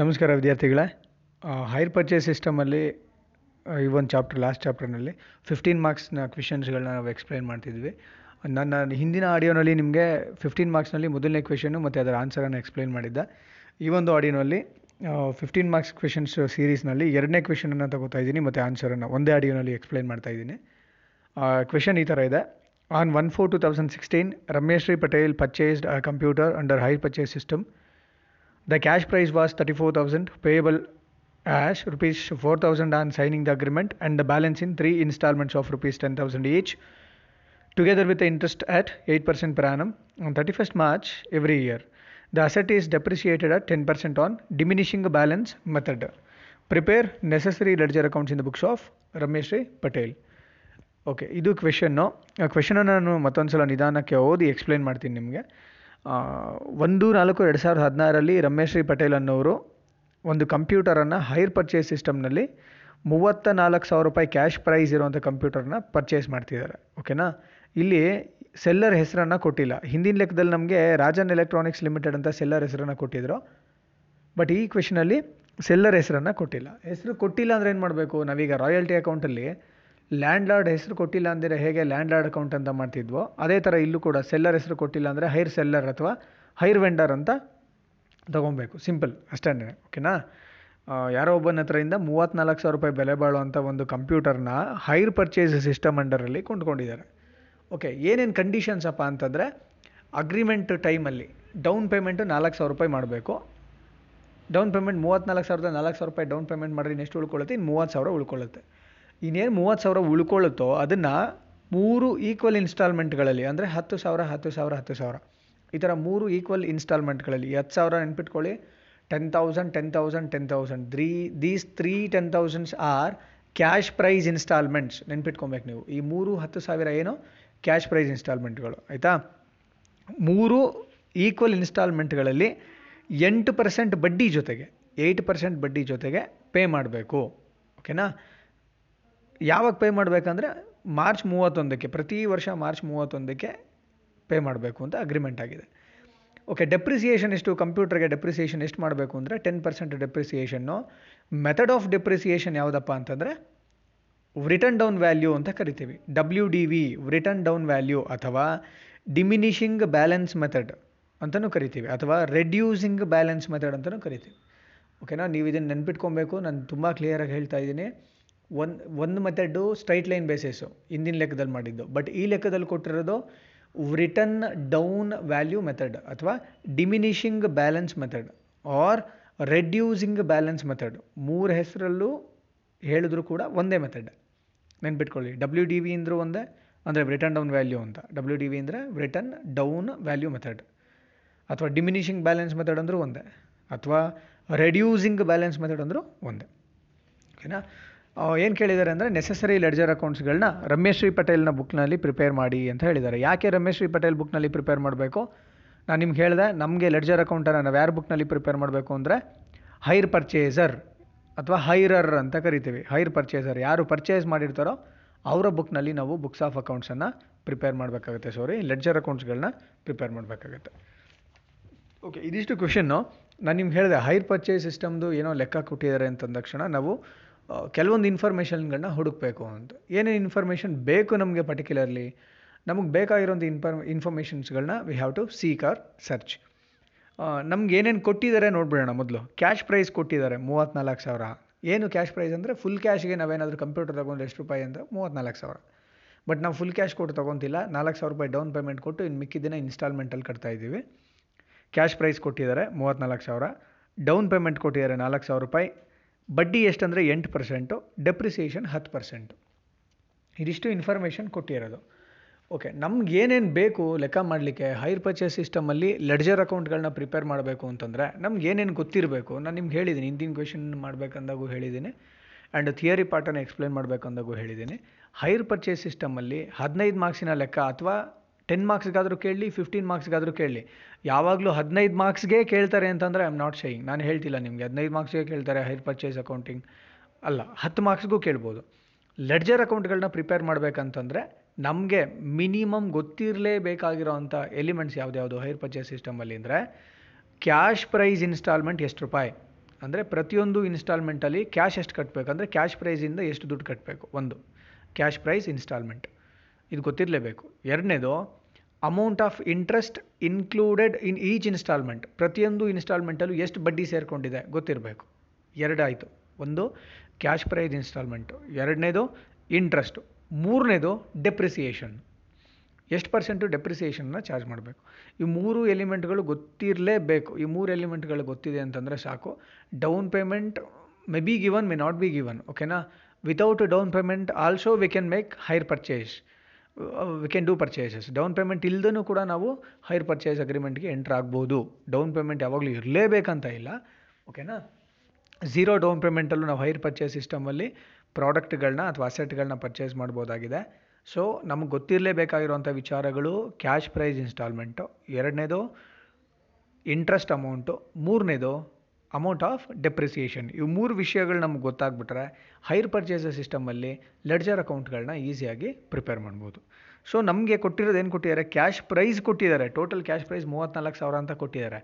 ನಮಸ್ಕಾರ ವಿದ್ಯಾರ್ಥಿಗಳೇ. Hire purchase ಸಿಸ್ಟಮಲ್ಲಿ ಈ ಒಂದು ಚಾಪ್ಟರ್ ಲಾಸ್ಟ್ ಚಾಪ್ಟರ್ನಲ್ಲಿ ಫಿಫ್ಟೀನ್ ಮಾರ್ಕ್ಸ್ನ ಕ್ವೆಶನ್ಸ್ಗಳನ್ನ ನಾವು ಎಕ್ಸ್ಪ್ಲೈನ್ ಮಾಡ್ತಿದ್ವಿ. ನನ್ನ ಹಿಂದಿನ ಆಡಿಯೋನಲ್ಲಿ ನಿಮಗೆ ಫಿಫ್ಟೀನ್ ಮಾರ್ಕ್ಸ್ನಲ್ಲಿ ಮೊದಲನೇ ಕ್ವೆಶನು ಮತ್ತು ಅದರ ಆನ್ಸರನ್ನು ಎಕ್ಸ್ಪ್ಲೈನ್ ಮಾಡಿದ್ದೆ. ಈ ಒಂದು ಆಡಿಯೋನಲ್ಲಿ ಫಿಫ್ಟೀನ್ ಮಾರ್ಕ್ಸ್ ಕ್ವೆಶನ್ಸ್ ಸೀರೀಸ್ನಲ್ಲಿ ಎರಡನೇ ಕ್ವೆಶನನ್ನು ತಗೋತಾ ಇದ್ದೀನಿ ಮತ್ತು ಆನ್ಸರನ್ನು ಒಂದೇ ಆಡಿಯೋನಲ್ಲಿ ಎಕ್ಸ್ಪ್ಲೈನ್ ಮಾಡ್ತಾ ಇದ್ದೀನಿ. ಕ್ವೆಶನ್ ಈ ಥರ ಇದೆ. On one four two thousand sixteen Rameshri Patel purchased computer under hire purchase system The cash price was 34,000 payable as rupees 4,000 on signing the agreement and the balance in three installments of rupees 10,000 each together with the interest at 8% per annum on 31st March every year. The asset is depreciated at 10% on diminishing balance method. Prepare necessary ledger accounts in the books of Ramesh Ray Patel. Okay ಇದು question ಕ್ವೆಶನನ್ನು ನಾನು ಮತ್ತೊಂದು ಸಲ ನಿಧಾನಕ್ಕೆ ಓದಿ explain ಮಾಡ್ತೀನಿ ನಿಮಗೆ ಒಂದು ನಾಲ್ಕು ಎರಡು ಸಾವಿರದ ಹದಿನಾರರಲ್ಲಿ ರಮೇಶ್ ಪಟೇಲ್ ಅನ್ನೋರು ಒಂದು ಕಂಪ್ಯೂಟರನ್ನು ಹೈರ್ ಪರ್ಚೇಸ್ ಸಿಸ್ಟಮ್ನಲ್ಲಿ ಮೂವತ್ತ ನಾಲ್ಕು ಸಾವಿರ ರೂಪಾಯಿ ಕ್ಯಾಶ್ ಪ್ರೈಸ್ ಇರುವಂಥ ಕಂಪ್ಯೂಟರ್ನ ಪರ್ಚೇಸ್ ಮಾಡ್ತಿದ್ದಾರೆ, ಓಕೆನಾ? ಇಲ್ಲಿ ಸೆಲ್ಲರ್ ಹೆಸರನ್ನು ಕೊಟ್ಟಿಲ್ಲ. ಹಿಂದಿನ ಲೆಕ್ಕದಲ್ಲಿ ನಮಗೆ ರಾಜನ್ ಎಲೆಕ್ಟ್ರಾನಿಕ್ಸ್ ಲಿಮಿಟೆಡ್ ಅಂತ ಸೆಲ್ಲರ್ ಹೆಸರನ್ನು ಕೊಟ್ಟಿದ್ರು. ಬಟ್ ಈ ಕ್ವೆಶನಲ್ಲಿ ಸೆಲ್ಲರ್ ಹೆಸರನ್ನು ಕೊಟ್ಟಿಲ್ಲ. ಹೆಸರು ಕೊಟ್ಟಿಲ್ಲ ಅಂದರೆ ಏನು ಮಾಡಬೇಕು? ನಾವೀಗ ರಾಯಲ್ಟಿ ಅಕೌಂಟಲ್ಲಿ ಲ್ಯಾಂಡ್ ಲಾರ್ಡ್ ಹೆಸರು ಕೊಟ್ಟಿಲ್ಲ ಅಂದರೆ ಹೇಗೆ ಲ್ಯಾಂಡ್ ಲಾರ್ಡ್ ಅಕೌಂಟ್ ಅಂತ ಮಾಡ್ತಿದ್ವೋ, ಅದೇ ಥರ ಇಲ್ಲೂ ಕೂಡ ಸೆಲ್ಲರ್ ಹೆಸರು ಕೊಟ್ಟಿಲ್ಲ ಅಂದರೆ ಹೈರ್ ಸೆಲ್ಲರ್ ಅಥವಾ ಹೈರ್ ವೆಂಡರ್ ಅಂತ ತೊಗೊಬೇಕು ಸಿಂಪಲ್ ಅಷ್ಟೇ ಓಕೆನಾ ಯಾರೋ ಒಬ್ಬನ ಹತ್ರದಿಂದ ಮೂವತ್ತ್ನಾಲ್ಕು ಸಾವಿರ ರೂಪಾಯಿ ಬೆಲೆ ಬಾಳುವಂಥ ಒಂದು ಕಂಪ್ಯೂಟರ್ನ ಹೈರ್ ಪರ್ಚೇಸ್ ಸಿಸ್ಟಮ್ ಅಂಡರಲ್ಲಿ ಕೊಂಡ್ಕೊಂಡಿದ್ದಾರೆ. ಓಕೆ ಏನೇನು ಕಂಡೀಷನ್ಸ್ ಅಪ್ಪ ಅಂತಂದರೆ ಅಗ್ರಿಮೆಂಟ್ ಟೈಮಲ್ಲಿ ಡೌನ್ ಪೇಮೆಂಟು ನಾಲ್ಕು ಸಾವಿರ ರೂಪಾಯಿ ಮಾಡಬೇಕು. ಡೌನ್ ಪೇಮೆಂಟ್ ಮೂವತ್ತ್ನಾಲ್ಕು ಸಾವಿರದ ನಾಲ್ಕು ಸಾವಿರ ರೂಪಾಯಿ ಡೌನ್ ಪೇಮೆಂಟ್ ಮಾಡಿದ್ರೆ ನೆಕ್ಸ್ಟ್ ಉಳ್ಕೊಳ್ಳುತ್ತೆ ಇನ್ನು ಮೂವತ್ತು ಸಾವಿರ ಉಳ್ಕೊಳ್ಳುತ್ತೆ ಇನ್ನೇನು ಮೂವತ್ತು ಸಾವಿರ ಉಳ್ಕೊಳ್ಳುತ್ತೋ ಅದನ್ನು ಮೂರು ಈಕ್ವಲ್ ಇನ್ಸ್ಟಾಲ್ಮೆಂಟ್ಗಳಲ್ಲಿ ಅಂದರೆ ಹತ್ತು ಸಾವಿರ ಹತ್ತು ಸಾವಿರ ಹತ್ತು ಸಾವಿರ. ಈ ಥರ ಮೂರು ಈಕ್ವಲ್ ಇನ್ಸ್ಟಾಲ್ಮೆಂಟ್ಗಳಲ್ಲಿ ಹತ್ತು ಸಾವಿರ ನೆನ್ಪಿಟ್ಕೊಳ್ಳಿ. Ten thousand ten thousand ten thousand three these three ten thousands are cash price installments ನೆನ್ಪಿಟ್ಕೊಬೇಕು ನೀವು. ಈ ಮೂರು ಹತ್ತು ಸಾವಿರ ಏನು? ಕ್ಯಾಶ್ ಪ್ರೈಸ್ ಇನ್ಸ್ಟಾಲ್ಮೆಂಟ್ಗಳು ಆಯಿತಾ? ಮೂರು ಈಕ್ವಲ್ ಇನ್ಸ್ಟಾಲ್ಮೆಂಟ್ಗಳಲ್ಲಿ ಎಂಟು ಪರ್ಸೆಂಟ್ ಬಡ್ಡಿ ಜೊತೆಗೆ ಏಯ್ಟ್ ಪರ್ಸೆಂಟ್ ಬಡ್ಡಿ ಜೊತೆಗೆ ಪೇ ಮಾಡಬೇಕು. ಓಕೆನಾ ಯಾವಾಗ ಪೇ ಮಾಡಬೇಕಂದ್ರೆ ಮಾರ್ಚ್ ಮೂವತ್ತೊಂದಕ್ಕೆ, ಪ್ರತಿ ವರ್ಷ ಮಾರ್ಚ್ ಮೂವತ್ತೊಂದಕ್ಕೆ ಪೇ ಮಾಡಬೇಕು ಅಂತ ಅಗ್ರಿಮೆಂಟ್ ಆಗಿದೆ. ಓಕೆ ಡೆಪ್ರಿಸಿಯೇಷನ್ ಎಷ್ಟು, ಕಂಪ್ಯೂಟರ್ಗೆ ಡೆಪ್ರಿಸಿಯೇಷನ್ ಎಷ್ಟು ಮಾಡಬೇಕು ಅಂದರೆ ten percent depreciation method of depreciation ಯಾವುದಪ್ಪ ಅಂತಂದರೆ ರಿಟರ್ನ್ ಡೌನ್ ವ್ಯಾಲ್ಯೂ ಅಂತ ಕರಿತೀವಿ. W D V written down value ಅಥವಾ ಡಿಮಿನಿಷಿಂಗ್ ಬ್ಯಾಲೆನ್ಸ್ ಮೆಥಡ್ ಅಂತಲೂ ಕರಿತೀವಿ. ಅಥವಾ ರೆಡ್ಯೂಸಿಂಗ್ ಬ್ಯಾಲೆನ್ಸ್ ಮೆಥಡ್ ಅಂತಲೂ ಕರಿತೀವಿ. ಓಕೆನಾ ನೀವು ಇದನ್ನು ನೆನ್ಪಿಟ್ಕೊಬೇಕು, ನಾನು ತುಂಬ ಕ್ಲಿಯರಾಗಿ ಹೇಳ್ತಾ ಇದ್ದೀನಿ. ಒಂದು ಒಂದು ಮೆಥಡು ಸ್ಟ್ರೈಟ್ ಲೈನ್ ಬೇಸಿಸು ಹಿಂದಿನ ಲೆಕ್ಕದಲ್ಲಿ ಮಾಡಿದ್ದು. ಬಟ್ ಈ ಲೆಕ್ಕದಲ್ಲಿ ಕೊಟ್ಟಿರೋದು ರಿಟರ್ನ್ ಡೌನ್ ವ್ಯಾಲ್ಯೂ ಮೆಥಡ್ ಅಥವಾ diminishing balance method or reducing balance method ಮೂರು ಹೆಸರಲ್ಲೂ ಹೇಳಿದ್ರು ಕೂಡ ಒಂದೇ ಮೆಥಡ್ ನೆನ್ಪಿಟ್ಕೊಳ್ಳಿ. ಡಬ್ಲ್ಯೂ ಡಿ ವಿ ಅಂದರೂ ಒಂದೇ, ಅಂದರೆ ರಿಟರ್ನ್ ಡೌನ್ ವ್ಯಾಲ್ಯೂ ಅಂತ. ಡಬ್ಲ್ಯೂ ಡಿ ವಿ ಅಂದರೆ ರಿಟರ್ನ್ ಡೌನ್ ವ್ಯಾಲ್ಯೂ ಮೆಥಡ್ ಅಥವಾ ಡಿಮಿನಿಷಿಂಗ್ ಬ್ಯಾಲೆನ್ಸ್ ಮೆಥಡ್ ಅಂದರೂ ಒಂದೇ, ಅಥವಾ ರೆಡ್ಯೂಸಿಂಗ್ ಬ್ಯಾಲೆನ್ಸ್ ಮೆಥಡ್ ಅಂದರೂ ಒಂದೇ. ಓಕೆನಾ ಏನು ಕೇಳಿದ್ದಾರೆ ಅಂದರೆ ನೆಸೆಸರಿ ಲೆಡ್ಜರ್ ಅಕೌಂಟ್ಸ್ಗಳನ್ನ ರಮೇಶ್ ಶ್ರೀ ಪಟೇಲ್ನ ಬುಕ್ನಲ್ಲಿ ಪ್ರಿಪೇರ್ ಮಾಡಿ ಅಂತ ಹೇಳಿದ್ದಾರೆ ಯಾಕೆ ರಮೇಶ್ ಶ್ರೀ ಪಟೇಲ್ ಬುಕ್ನಲ್ಲಿ ಪ್ರಿಪೇರ್ ಮಾಡಬೇಕು? ನಾನು ನಿಮ್ಗೆ ಹೇಳಿದೆ, ನಮಗೆ ಲೆಡ್ಜರ್ ಅಕೌಂಟನ್ನು ನಾವು ಯಾರು ಬುಕ್ನಲ್ಲಿ ಪ್ರಿಪೇರ್ ಮಾಡಬೇಕು ಅಂದರೆ ಹೈರ್ ಪರ್ಚೇಸರ್ ಅಥವಾ ಹೈರರ್ ಅಂತ ಕರಿತೀವಿ. ಹೈರ್ ಪರ್ಚೇಸರ್ ಯಾರು ಪರ್ಚೇಸ್ ಮಾಡಿರ್ತಾರೋ ಅವರ ಬುಕ್ನಲ್ಲಿ ನಾವು ಬುಕ್ಸ್ ಆಫ್ ಅಕೌಂಟ್ಸನ್ನು ಪ್ರಿಪೇರ್ ಮಾಡಬೇಕಾಗುತ್ತೆ. ಸಾರಿ ಲೆಡ್ಜರ್ ಅಕೌಂಟ್ಸ್ಗಳನ್ನ ಪ್ರಿಪೇರ್ ಮಾಡಬೇಕಾಗುತ್ತೆ. ಓಕೆ ಇದಿಷ್ಟು ಕ್ವೆಶನ್ನು ನಾನು ನಿಮ್ಗೆ ಹೇಳಿದೆ ಹೈರ್ ಪರ್ಚೇಸ್ ಸಿಸ್ಟಮ್ದು ಏನೋ ಲೆಕ್ಕ ಕೊಟ್ಟಿದ್ದಾರೆ ಅಂತಂದ ತಕ್ಷಣ ನಾವು ಕೆಲವೊಂದು ಇನ್ಫಾರ್ಮೇಷನ್ಗಳನ್ನ ಹುಡುಕಬೇಕು ಅಂತ. ಏನೇನು ಇನ್ಫಾರ್ಮೇಷನ್ ಬೇಕು ನಮಗೆ ಪರ್ಟಿಕ್ಯುಲರ್ಲಿ ನಮಗೆ ಬೇಕಾಗಿರೋಂಥ ಇನ್ಫಾರ್ ಇನ್ಫಾರ್ಮೇಷನ್ಸ್ಗಳನ್ನ we have to seek or search ನಮ್ಗೆ ಏನೇನು ಕೊಟ್ಟಿದ್ದಾರೆ ನೋಡ್ಬಿಡೋಣ ಮೊದಲು. ಕ್ಯಾಶ್ ಪ್ರೈಸ್ ಕೊಟ್ಟಿದ್ದಾರೆ ಮೂವತ್ತ್ನಾಲ್ಕು ಸಾವಿರ. ಏನು ಕ್ಯಾಶ್ ಪ್ರೈಸ್ ಅಂದರೆ ಫುಲ್ ಕ್ಯಾಶ್ಗೆ ನಾವೇನಾದರೂ ಕಂಪ್ಯೂಟರ್ ತೊಗೊಂಡ್ರೆ ಎಷ್ಟು ರೂಪಾಯಿ ಅಂದರೆ ಮೂವತ್ತ್ನಾಲ್ಕು ಸಾವಿರ. ಬಟ್ ನಾವು ಫುಲ್ ಕ್ಯಾಶ್ ಕೊಟ್ಟು ತೊಗೊತಿಲ್ಲ. ನಾಲ್ಕು ಸಾವಿರ ರೂಪಾಯಿ ಡೌನ್ ಪೇಮೆಂಟ್ ಕೊಟ್ಟು ಇನ್ನು ಮಿಕ್ಕಿದ್ದಿನ ಇನ್ಸ್ಟಾಲ್ಮೆಂಟಲ್ಲಿ ಕಟ್ತಾ ಇದ್ದೀವಿ. ಕ್ಯಾಶ್ ಪ್ರೈಸ್ ಕೊಟ್ಟಿದ್ದಾರೆ ಮೂವತ್ತ್ನಾಲ್ಕು ಸಾವಿರ. ಡೌನ್ ಪೇಮೆಂಟ್ ಕೊಟ್ಟಿದ್ದಾರೆ ನಾಲ್ಕು ಸಾವಿರ ರೂಪಾಯಿ. ಬಡ್ಡಿ ಎಷ್ಟಂದರೆ ಎಂಟು ಪರ್ಸೆಂಟು ಡೆಪ್ರಿಸಿಯೇಷನ್ ಹತ್ತು ಪರ್ಸೆಂಟು. ಇದಿಷ್ಟು ಇನ್ಫಾರ್ಮೇಷನ್ ಕೊಟ್ಟಿರೋದು. ಓಕೆ ನಮ್ಗೆ ಏನೇನು ಬೇಕು ಲೆಕ್ಕ ಮಾಡಲಿಕ್ಕೆ ಹೈರ್ ಪರ್ಚೇಸ್ ಸಿಸ್ಟಮಲ್ಲಿ ಲೆಡ್ಜರ್ ಅಕೌಂಟ್ಗಳನ್ನ ಪ್ರಿಪೇರ್ ಮಾಡಬೇಕು ಅಂತಂದರೆ ನಮ್ಗೆ ಏನೇನು ಗೊತ್ತಿರಬೇಕು, ನಾನು ನಿಮ್ಗೆ ಹೇಳಿದ್ದೀನಿ ಹಿಂದಿನ ಕ್ವೆಶನ್ ಮಾಡಬೇಕಂದಾಗೂ ಹೇಳಿದ್ದೀನಿ ಆ್ಯಂಡ್ ಥಿಯರಿ ಪಾರ್ಟನ್ನ ಎಕ್ಸ್ಪ್ಲೇನ್ ಮಾಡಬೇಕಂದಾಗೂ ಹೇಳಿದ್ದೀನಿ ಹೈರ್ ಪರ್ಚೇಸ್ ಸಿಸ್ಟಮಲ್ಲಿ ಹದಿನೈದು ಮಾರ್ಕ್ಸಿನ ಲೆಕ್ಕ ಅಥವಾ ಟೆನ್ ಮಾರ್ಕ್ಸ್ಗಾದರೂ ಕೇಳಲಿ ಫಿಫ್ಟೀನ್ ಮಾರ್ಕ್ಸ್ಗಾದರೂ ಕೇಳಲಿ ಯಾವಾಗಲೂ ಹದಿನೈದು ಮಾರ್ಕ್ಸ್ಗೆ ಕೇಳ್ತಾರೆ ಅಂತಂದರೆ ಐ ಆಮ್ ನಾಟ್ ಶೇಯಿಂಗ್ ನಾನು ಹೇಳ್ತಿಲ್ಲ ನಿಮಗೆ, ಹದಿನೈದು ಮಾರ್ಕ್ಸ್ಗೆ ಕೇಳ್ತಾರೆ ಹೈರ್ ಪರ್ಚೇಸ್ ಅಕೌಂಟಿಂಗ್ ಅಲ್ಲ, ಹತ್ತು ಮಾರ್ಕ್ಸ್ಗೂ ಕೇಳ್ಬೋದು. ಲೆಡ್ಜರ್ ಅಕೌಂಟ್ಗಳನ್ನ ಪ್ರಿಪೇರ್ ಮಾಡಬೇಕಂತಂದರೆ ನಮಗೆ ಮಿನಿಮಮ್ ಗೊತ್ತಿರಲೇಬೇಕಾಗಿರೋ ಅಂಥ ಎಲಿಮೆಂಟ್ಸ್ ಯಾವುದ್ಯಾವುದು ಹೈರ್ ಪರ್ಚೇಸ್ ಸಿಸ್ಟಮಲ್ಲಿ ಅಂದರೆ ಕ್ಯಾಶ್ ಪ್ರೈಸ್ ಇನ್ಸ್ಟಾಲ್ಮೆಂಟ್ ಎಷ್ಟು ರೂಪಾಯಿ? ಅಂದರೆ ಪ್ರತಿಯೊಂದು ಇನ್ಸ್ಟಾಲ್ಮೆಂಟಲ್ಲಿ ಕ್ಯಾಶ್ ಎಷ್ಟು ಕಟ್ಟಬೇಕು ಅಂದರೆ ಕ್ಯಾಶ್ ಪ್ರೈಸಿಂದ ಎಷ್ಟು ದುಡ್ಡು ಕಟ್ಟಬೇಕು ಒಂದು. ಕ್ಯಾಶ್ ಪ್ರೈಸ್ ಇನ್ಸ್ಟಾಲ್ಮೆಂಟ್ ಇದು ಗೊತ್ತಿರಲೇಬೇಕು. ಎರಡನೇದು amount of interest included in each instalment ಪ್ರತಿಯೊಂದು ಇನ್ಸ್ಟಾಲ್ಮೆಂಟಲ್ಲೂ ಎಷ್ಟು ಬಡ್ಡಿ ಸೇರಿಕೊಂಡಿದೆ ಗೊತ್ತಿರಬೇಕು. ಎರಡಾಯಿತು. ಒಂದು ಕ್ಯಾಶ್ ಪ್ರೈಸ್ ಇನ್ಸ್ಟಾಲ್ಮೆಂಟು ಎರಡನೇದು ಇಂಟ್ರೆಸ್ಟು ಮೂರನೇದು ಡೆಪ್ರಿಸಿಯೇಷನ್ ಎಷ್ಟು ಪರ್ಸೆಂಟು ಡೆಪ್ರಿಸಿಯೇಷನ್ನ ಚಾರ್ಜ್ ಮಾಡಬೇಕು? ಈ ಮೂರು ಎಲಿಮೆಂಟ್ಗಳು ಗೊತ್ತಿರಲೇಬೇಕು. ಈ ಮೂರು ಎಲಿಮೆಂಟ್ಗಳು ಗೊತ್ತಿದೆ ಅಂತಂದರೆ ಸಾಕು. Down payment may be given may not be given ಓಕೆನಾ without down payment also we can make hire purchase we can do purchases down payment ಇಲ್ದೂ ಕೂಡ ನಾವು ಹೈರ್ ಪರ್ಚೇಸ್ ಅಗ್ರಿಮೆಂಟ್ಗೆ ಎಂಟ್ರ್ ಆಗ್ಬೋದು. ಡೌನ್ ಪೇಮೆಂಟ್ ಯಾವಾಗಲೂ ಇರಲೇಬೇಕಂತ ಇಲ್ಲ. ಓಕೆನಾ ಝೀರೋ ಡೌನ್ ಪೇಮೆಂಟಲ್ಲೂ ನಾವು ಹೈರ್ ಪರ್ಚೇಸ್ ಸಿಸ್ಟಮಲ್ಲಿ ಪ್ರಾಡಕ್ಟ್ಗಳನ್ನ ಅಥವಾ ಅಸೆಟ್ಗಳನ್ನ ಪರ್ಚೇಸ್ ಮಾಡ್ಬೋದಾಗಿದೆ. ಸೊ ನಮಗೆ ಗೊತ್ತಿರಲೇಬೇಕಾಗಿರುವಂಥ ವಿಚಾರಗಳು ಕ್ಯಾಶ್ ಪ್ರೈಸ್ ಇನ್ಸ್ಟಾಲ್ಮೆಂಟು ಎರಡನೇದು ಇಂಟ್ರೆಸ್ಟ್ ಅಮೌಂಟು ಮೂರನೇದು ಅಮೌಂಟ್ ಆಫ್ ಡೆಪ್ರಿಸಿಯೇಷನ್ ಇವು ಮೂರು ವಿಷಯಗಳು ನಮ್ಗೆ ಗೊತ್ತಾಗ್ಬಿಟ್ರೆ ಹೈರ್ ಪರ್ಚೇಸಸ್ ಸಿಸ್ಟಮಲ್ಲಿ ಲೆಡ್ಜರ್ ಅಕೌಂಟ್ಗಳನ್ನ ಈಸಿಯಾಗಿ ಪ್ರಿಪೇರ್ ಮಾಡ್ಬೋದು. ಸೊ ನಮಗೆ ಕೊಟ್ಟಿರೋದು ಏನು ಕೊಟ್ಟಿದ್ದಾರೆ? ಕ್ಯಾಶ್ ಪ್ರೈಸ್ ಕೊಟ್ಟಿದ್ದಾರೆ. ಟೋಟಲ್ ಕ್ಯಾಶ್ ಪ್ರೈಸ್ ಮೂವತ್ತ್ನಾಲ್ಕು ಸಾವಿರ ಅಂತ ಕೊಟ್ಟಿದ್ದಾರೆ.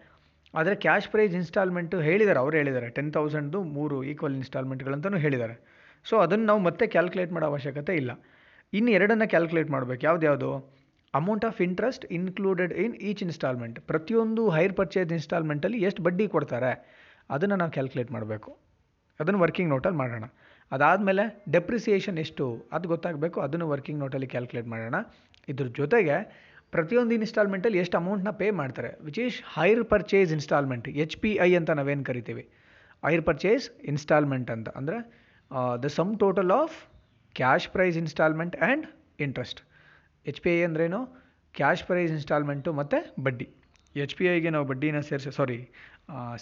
ಆದರೆ ಕ್ಯಾಶ್ ಪ್ರೈಸ್ ಇನ್ಸ್ಟಾಲ್ಮೆಂಟು ಹೇಳಿದ್ದಾರೆ. ಅವ್ರು ಹೇಳಿದ್ದಾರೆ. ಟೆನ್ ತೌಸಂಡ್ದು ಮೂರು ಈಕ್ವಲ್ ಇನ್ಸ್ಟಾಲ್ಮೆಂಟ್ಗಳಂತಲೂ ಹೇಳಿದ್ದಾರೆ. ಸೊ ಅದನ್ನು ನಾವು ಮತ್ತೆ ಕ್ಯಾಲ್ಕುಲೇಟ್ ಮಾಡೋ ಅವಶ್ಯಕತೆ ಇಲ್ಲ. ಇನ್ನು ಎರಡನ್ನು ಕ್ಯಾಲ್ಕುಲೇಟ್ ಮಾಡಬೇಕು. ಯಾವ್ದ್ಯಾವುದು amount of interest included in each installment ಪ್ರತಿಯೊಂದು ಹೈರ್ ಪರ್ಚೇಸ್ ಇನ್ಸ್ಟಾಲ್ಮೆಂಟಲ್ಲಿ ಎಷ್ಟು ಬಡ್ಡಿ ಕೊಡ್ತಾರೆ? ಅದನ್ನು ನಾವು ಕ್ಯಾಲ್ಕುಲೇಟ್ ಮಾಡಬೇಕು. ಅದನ್ನು ವರ್ಕಿಂಗ್ ನೋಟಲ್ಲಿ ಮಾಡೋಣ. ಅದಾದಮೇಲೆ ಡೆಪ್ರಿಸಿಯೇಷನ್ ಎಷ್ಟು ಅದು ಗೊತ್ತಾಗಬೇಕು, ಅದನ್ನು ವರ್ಕಿಂಗ್ ನೋಟಲ್ಲಿ ಕ್ಯಾಲ್ಕುಲೇಟ್ ಮಾಡೋಣ. ಇದ್ರ ಜೊತೆಗೆ ಪ್ರತಿಯೊಂದು ಇನ್ಸ್ಟಾಲ್ಮೆಂಟಲ್ಲಿ ಎಷ್ಟು ಅಮೌಂಟ್ನ ಪೇ ಮಾಡ್ತಾರೆ which is hire purchase installment H P I ಅಂತ ನಾವೇನು ಕರಿತೀವಿ? ಹೈರ್ ಪರ್ಚೇಸ್ ಇನ್ಸ್ಟಾಲ್ಮೆಂಟ್ ಅಂತ. ಅಂದರೆ the sum total of cash price installment and interest H P I ಅಂದ್ರೇನು? ಕ್ಯಾಶ್ ಪ್ರೈಸ್ ಇನ್ಸ್ಟಾಲ್ಮೆಂಟು ಮತ್ತು ಬಡ್ಡಿ. ಎಚ್ ಪಿ ಐಗೆ ನಾವು ಬಡ್ಡಿನ ಸೇರಿಸಿ ಸಾರಿ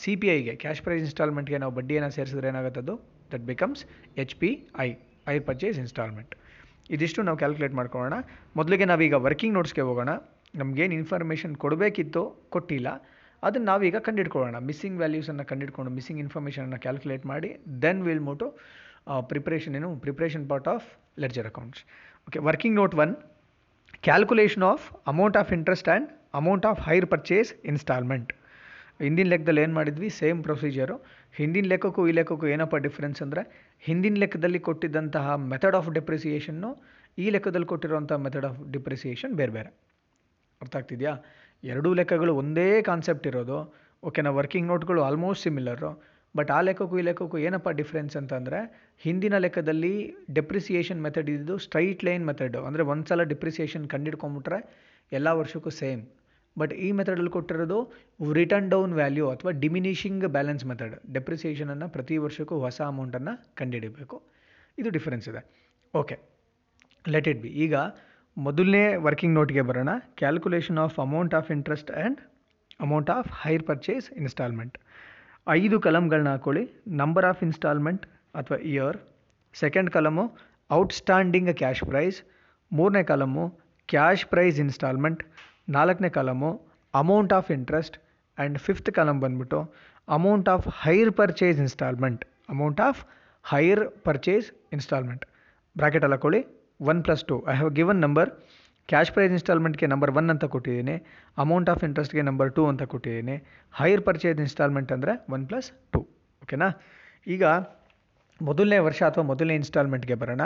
ಸಿ ಪಿ ಐಗೆ ಕ್ಯಾಶ್ ಪ್ರೈಸ್ ಇನ್ಸ್ಟಾಲ್ಮೆಂಟ್ಗೆ ನಾವು ಬಡ್ಡಿಯನ್ನು ಸೇರಿಸಿದ್ರೆ ಅದು that becomes H P I hire purchase installment ಇದಿಷ್ಟು ನಾವು ಕ್ಯಾಲ್ಕುಲೇಟ್ ಮಾಡ್ಕೊಳ್ಳೋಣ. ಮೊದಲಿಗೆ ನಾವೀಗ ವರ್ಕಿಂಗ್ ನೋಟ್ಸ್ಗೆ ಹೋಗೋಣ. ನಮಗೇನು ಇನ್ಫಾರ್ಮೇಷನ್ ಕೊಡಬೇಕಿತ್ತು, ಕೊಟ್ಟಿಲ್ಲ. ಅದನ್ನು ನಾವೀಗ ಕಂಡಿಡ್ಕೊಳ್ಳೋಣ. ಮಿಸ್ಸಿಂಗ್ ವ್ಯಾಲ್ಯೂಸನ್ನು ಕಂಡಿಡ್ಕೊಂಡು ಮಿಸ್ಸಿಂಗ್ ಇನ್ಫಾರ್ಮೇಷನನ್ನು ಕ್ಯಾಲ್ಕುಲೇಟ್ ಮಾಡಿ then will move to preparation ಏನು? Preparation part of ledger accounts okay working note one calculation of amount of interest and amount of hire purchase installment ಹಿಂದಿನ ಲೆಕ್ಕದಲ್ಲಿ ಏನು ಮಾಡಿದ್ವಿ? ಸೇಮ್ ಪ್ರೊಸೀಜರು ಹಿಂದಿನ ಲೆಕ್ಕಕ್ಕೂ ಈ ಲೆಕ್ಕಕ್ಕೂ ಏನಪ್ಪ ಡಿಫ್ರೆನ್ಸ್ ಅಂದರೆ, ಹಿಂದಿನ ಲೆಕ್ಕದಲ್ಲಿ ಕೊಟ್ಟಿದ್ದಂತಹ ಮೆಥಡ್ ಆಫ್ ಡೆಪ್ರಿಸಿಯೇಷನ್ನು ಈ ಲೆಕ್ಕದಲ್ಲಿ ಕೊಟ್ಟಿರುವಂಥ ಮೆಥಡ್ ಆಫ್ ಡಿಪ್ರಿಸಿಯೇಷನ್ ಬೇರೆ ಬೇರೆ. ಅರ್ಥ ಆಗ್ತಿದೆಯಾ? ಎರಡೂ ಲೆಕ್ಕಗಳು ಒಂದೇ ಕಾನ್ಸೆಪ್ಟ್ ಇರೋದು. ಓಕೆನಾ ವರ್ಕಿಂಗ್ ನೋಟ್ಗಳು ಆಲ್ಮೋಸ್ಟ್ ಸಿಮಿಲರು ಬಟ್ ಆ ಲೆಕ್ಕಕ್ಕೂ ಈ ಲೆಕ್ಕಕ್ಕೂ ಏನಪ್ಪ ಡಿಫ್ರೆನ್ಸ್ ಅಂತಂದರೆ, ಹಿಂದಿನ ಲೆಕ್ಕದಲ್ಲಿ ಡೆಪ್ರಿಸಿಯೇಷನ್ ಮೆಥಡ್ ಇದ್ದು ಸ್ಟ್ರೈಟ್ ಲೈನ್ ಮೆಥಡು ಅಂದರೆ ಒಂದು ಸಲ ಡಿಪ್ರಿಸಿಯೇಷನ್ ಕಂಡಿಡ್ಕೊಂಬಿಟ್ರೆ ಎಲ್ಲ ವರ್ಷಕ್ಕೂ ಸೇಮ್ ಬಟ್ ಈ ಮೆಥಡಲ್ಲಿ ಕೊಟ್ಟಿರೋದು ರಿಟರ್ನ್ ಡೌನ್ ವ್ಯಾಲ್ಯೂ ಅಥವಾ ಡಿಮಿನಿಷಿಂಗ್ ಬ್ಯಾಲೆನ್ಸ್ ಮೆಥಡ್ ಡೆಪ್ರಿಸಿಯೇಷನನ್ನು ಪ್ರತಿ ವರ್ಷಕ್ಕೂ ಹೊಸ ಅಮೌಂಟನ್ನು ಕಂಡುಹಿಡಿಬೇಕು. ಇದು ಡಿಫರೆನ್ಸ್ ಇದೆ. ಓಕೆ ಲೆಟ್ ಇಟ್ ಬಿ ಈಗ ಮೊದಲನೇ ವರ್ಕಿಂಗ್ ನೋಟ್ಗೆ ಬರೋಣ. Calculation of amount of interest and amount of hire purchase installment ಐದು ಕಲಮ್ಗಳನ್ನ ಹಾಕೊಳ್ಳಿ. ನಂಬರ್ ಆಫ್ ಇನ್ಸ್ಟಾಲ್ಮೆಂಟ್ ಅಥವಾ year second column outstanding cash price ಮೂರನೇ ಕಲಮು ಕ್ಯಾಶ್ ಪ್ರೈಸ್ ಇನ್ಸ್ಟಾಲ್ಮೆಂಟ್ ನಾಲ್ಕನೇ column amount of interest and fifth column ಬಂದ್ಬಿಟ್ಟು amount of hire purchase installment amount of hire purchase installment ಬ್ರ್ಯಾಕೆಟಲ್ಲಿ ಕೊಳ್ಳಿ one plus two I have given number cash price ಇನ್ಸ್ಟಾಲ್ಮೆಂಟ್ಗೆ number one ಅಂತ ಕೊಟ್ಟಿದ್ದೀನಿ. Amount of ಇಂಟ್ರೆಸ್ಟ್ಗೆ number two ಅಂತ ಕೊಟ್ಟಿದ್ದೀನಿ. Hire purchase installment ಅಂದರೆ one plus two ಓಕೆನಾ ಈಗ ಮೊದಲನೇ ವರ್ಷ ಅಥವಾ ಮೊದಲನೇ ಇನ್ಸ್ಟಾಲ್ಮೆಂಟ್ಗೆ ಬರೋಣ.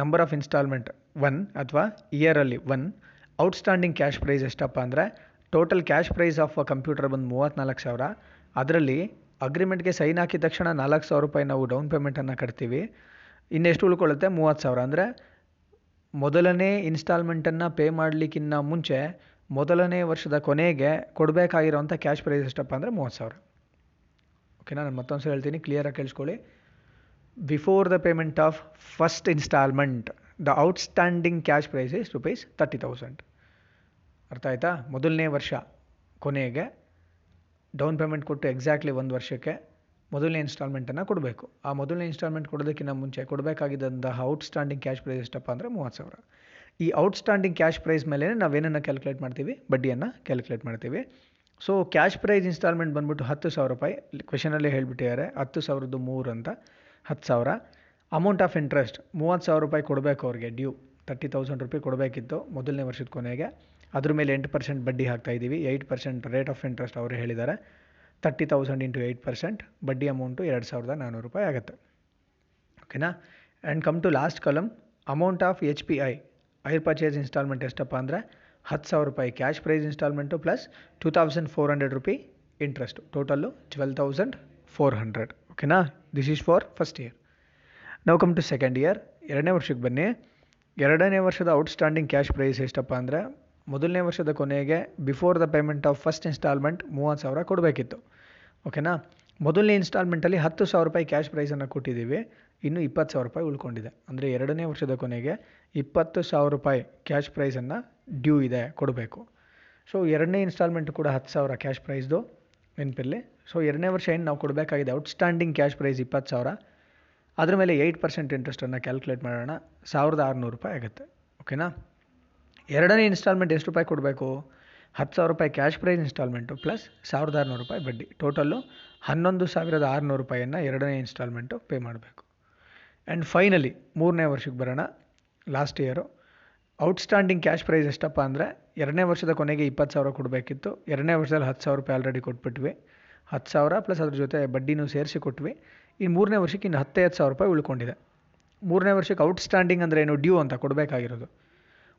ನಂಬರ್ ಆಫ್ ಇನ್ಸ್ಟಾಲ್ಮೆಂಟ್ ಒನ್ ಅಥವಾ ಇಯರಲ್ಲಿ ಒನ್ ಔಟ್ಸ್ಟ್ಯಾಂಡಿಂಗ್ ಕ್ಯಾಶ್ ಪ್ರೈಸ್ ಎಷ್ಟಪ್ಪ ಅಂದರೆ total cash price of a computer ಬಂದು ಮೂವತ್ತ್ನಾಲ್ಕು ಸಾವಿರ. ಅದರಲ್ಲಿ ಅಗ್ರಿಮೆಂಟ್ಗೆ ಸೈನ್ ಹಾಕಿದ ತಕ್ಷಣ ನಾಲ್ಕು ಸಾವಿರ ರೂಪಾಯಿ ನಾವು ಡೌನ್ ಪೇಮೆಂಟನ್ನು ಕಟ್ತೀವಿ. ಇನ್ನೆಷ್ಟು ಉಳ್ಕೊಳ್ಳುತ್ತೆ? ಮೂವತ್ತು ಸಾವಿರ. ಅಂದರೆ ಮೊದಲನೇ ಇನ್ಸ್ಟಾಲ್ಮೆಂಟನ್ನು ಪೇ ಮಾಡಲಿಕ್ಕಿಂತ ಮುಂಚೆ ಮೊದಲನೇ ವರ್ಷದ ಕೊನೆಗೆ ಕೊಡಬೇಕಾಗಿರೋಂಥ ಕ್ಯಾಶ್ ಪ್ರೈಸ್ ಎಷ್ಟಪ್ಪ ಅಂದರೆ ಮೂವತ್ತು ಸಾವಿರ. ಓಕೆನಾ ನಾನು ಮತ್ತೊಂದು ಸಲ ಹೇಳ್ತೀನಿ ಕ್ಲಿಯರಾಗಿ ಕೇಳಿಸ್ಕೊಳ್ಳಿ. Before the payment of first installment the outstanding cash price is rupees thirty thousand ಅರ್ಥ ಆಯ್ತಾ? ಮೊದಲನೇ ವರ್ಷ ಕೊನೆಗೆ ಡೌನ್ ಪೇಮೆಂಟ್ ಕೊಟ್ಟು ಎಕ್ಸಾಕ್ಟ್ಲಿ ಒಂದು ವರ್ಷಕ್ಕೆ ಮೊದಲನೇ ಇನ್ಸ್ಟಾಲ್ಮೆಂಟನ್ನು ಕೊಡಬೇಕು. ಆ ಮೊದಲನೇ ಇನ್ಸ್ಟಾಲ್ಮೆಂಟ್ ಕೊಡೋದಕ್ಕಿಂತ ಮುಂಚೆ ಕೊಡಬೇಕಾಗಿದ್ದಂತಹ ಔಟ್ಸ್ಟ್ಯಾಂಡಿಂಗ್ ಕ್ಯಾಶ್ ಪ್ರೈಸ್ ಎಷ್ಟಪ್ಪ ಅಂದರೆ ಮೂವತ್ತು ಸಾವಿರ. ಈ ಔಟ್ಸ್ಟ್ಯಾಂಡಿಂಗ್ ಕ್ಯಾಶ್ ಪ್ರೈಸ್ ಮೇಲೆ ನಾವೇನನ್ನು ಕ್ಯಾಲ್ಕುಲೇಟ್ ಮಾಡ್ತೀವಿ? ಬಡ್ಡಿಯನ್ನು ಕ್ಯಾಲ್ಕುಲೇಟ್ ಮಾಡ್ತೀವಿ. ಸೊ ಕ್ಯಾಶ್ ಪ್ರೈಸ್ ಇನ್ಸ್ಟಾಲ್ಮೆಂಟ್ ಬಂದ್ಬಿಟ್ಟು ಹತ್ತು ಸಾವಿರ ರೂಪಾಯಿ. ಕ್ವೆಶನಲ್ಲೇ ಹೇಳಿಬಿಟ್ಟಿದ್ದಾರೆ, ಹತ್ತು ಸಾವಿರದ್ದು ಮೂರು ಅಂತ. ಹತ್ತು ಸಾವಿರ. ಅಮೌಂಟ್ ಆಫ್ ಇಂಟ್ರೆಸ್ಟ್ ಮೂವತ್ತು ಸಾವಿರ ರೂಪಾಯಿ ಕೊಡಬೇಕು ಅವ್ರಿಗೆ ಡ್ಯೂ ತರ್ಟಿ ತೌಸಂಡ್ ರುಪಿ ಕೊಡಬೇಕಿತ್ತು ಮೊದಲನೇ ವರ್ಷದ ಕೊನೆಗೆ. ಅದ್ರ ಮೇಲೆ ಎಂಟು ಪರ್ಸೆಂಟ್ ಬಡ್ಡಿ ಹಾಕ್ತಾ ಇದ್ದೀವಿ eight percent rate of interest ಅವರು ಹೇಳಿದ್ದಾರೆ. Thirty thousand into eight percent ಬಡ್ಡಿ ಅಮೌಂಟು ಎರಡು ಸಾವಿರದ ನಾನ್ನೂರು ರೂಪಾಯಿ ಆಗುತ್ತೆ. ಓಕೆನಾ and come to last column amount of H P I hire purchase installment ಎಷ್ಟಪ್ಪ ಅಂದರೆ ಹತ್ತು ಸಾವಿರ ರೂಪಾಯಿ cash price installment plus two thousand four hundred rupee interest total twelve thousand four hundred ಓಕೆನಾ this is for first year ನಾವು come to second year ಎರಡನೇ ವರ್ಷಕ್ಕೆ ಬನ್ನಿ. ಎರಡನೇ ವರ್ಷದ ಔಟ್ಸ್ಟ್ಯಾಂಡಿಂಗ್ ಕ್ಯಾಶ್ ಪ್ರೈಸ್ ಎಷ್ಟಪ್ಪ ಅಂದರೆ, ಮೊದಲನೇ ವರ್ಷದ ಕೊನೆಗೆ before the payment of first installment ಮೂವತ್ತು ಸಾವಿರ ಕೊಡಬೇಕಿತ್ತು. ಓಕೆನಾ ಮೊದಲನೇ ಇನ್ಸ್ಟಾಲ್ಮೆಂಟಲ್ಲಿ ಹತ್ತು ಸಾವಿರ ರೂಪಾಯಿ ಕ್ಯಾಶ್ ಪ್ರೈಸನ್ನು ಕೊಟ್ಟಿದ್ದೀವಿ. ಇನ್ನು ಇಪ್ಪತ್ತು ಸಾವಿರ ರೂಪಾಯಿ ಉಳ್ಕೊಂಡಿದೆ. ಅಂದರೆ ಎರಡನೇ ವರ್ಷದ ಕೊನೆಗೆ ಇಪ್ಪತ್ತು ಸಾವಿರ ರೂಪಾಯಿ ಕ್ಯಾಶ್ ಪ್ರೈಸನ್ನು ಡ್ಯೂ ಇದೆ, ಕೊಡಬೇಕು. ಸೊ ಎರಡನೇ ಇನ್ಸ್ಟಾಲ್ಮೆಂಟ್ ಕೂಡ ಹತ್ತು ಸಾವಿರ ಕ್ಯಾಶ್ ಪ್ರೈಸ್ದು ನೆನಪಿರಲಿ. ಸೊ ಎರಡನೇ ವರ್ಷ ಏನು ನಾವು ಕೊಡಬೇಕಾಗಿದೆ? ಔಟ್ಸ್ಟ್ಯಾಂಡಿಂಗ್ ಕ್ಯಾಶ್ ಪ್ರೈಸ್ ಇಪ್ಪತ್ತು ಸಾವಿರ. ಅದ್ರ ಮೇಲೆ ಏಯ್ಟ್ ಪರ್ಸೆಂಟ್ ಇಂಟ್ರೆಸ್ಟನ್ನು ಕ್ಯಾಲ್ಕುಲೇಟ್ ಮಾಡೋಣ. ಸಾವಿರದ ಆರುನೂರು ರೂಪಾಯಿ ಆಗುತ್ತೆ. ಓಕೆನಾ ಎರಡನೇ ಇನ್ಸ್ಟಾಲ್ಮೆಂಟ್ ಎಷ್ಟು ರೂಪಾಯಿ ಕೊಡಬೇಕು? ಹತ್ತು ಸಾವಿರ ರೂಪಾಯಿ ಕ್ಯಾಶ್ ಪ್ರೈಸ್ ಇನ್ಸ್ಟಾಲ್ಮೆಂಟು ಪ್ಲಸ್ ಸಾವಿರದ ಆರುನೂರು ರೂಪಾಯಿ ಬಡ್ಡಿ. ಟೋಟಲ್ಲು ಹನ್ನೊಂದು ಸಾವಿರದ ಆರುನೂರು ರೂಪಾಯಿಯನ್ನು ಎರಡನೇ ಇನ್ಸ್ಟಾಲ್ಮೆಂಟು ಪೇ ಮಾಡಬೇಕು. ಆ್ಯಂಡ್ ಫೈನಲಿ ಮೂರನೇ ವರ್ಷಕ್ಕೆ ಬರೋಣ. Last year outstanding cash price ಎಷ್ಟಪ್ಪ ಅಂದರೆ ಎರಡನೇ ವರ್ಷದ ಕೊನೆಗೆ ಇಪ್ಪತ್ತು ಸಾವಿರ ಕೊಡಬೇಕಿತ್ತು. ಎರಡನೇ ವರ್ಷದಲ್ಲಿ ಹತ್ತು ಸಾವಿರ ರೂಪಾಯಿ ಆಲ್ರೆಡಿ ಕೊಟ್ಬಿಟ್ವಿ. ಹತ್ತು ಸಾವಿರ ಪ್ಲಸ್ ಅದ್ರ ಜೊತೆ ಬಡ್ಡಿನೂ ಸೇರಿಸಿ ಕೊಟ್ವಿ. ಇನ್ನು ಮೂರನೇ ವರ್ಷಕ್ಕೆ ಇನ್ನು ಹತ್ತೈದು ಸಾವಿರ ರೂಪಾಯಿ ಉಳ್ಕೊಂಡಿದೆ. ಮೂರನೇ ವರ್ಷಕ್ಕೆ ಔಟ್ಸ್ಟ್ಯಾಂಡಿಂಗ್ ಅಂದರೆ ಏನು? ಡ್ಯೂ ಅಂತ ಕೊಡಬೇಕಾಗಿರೋದು.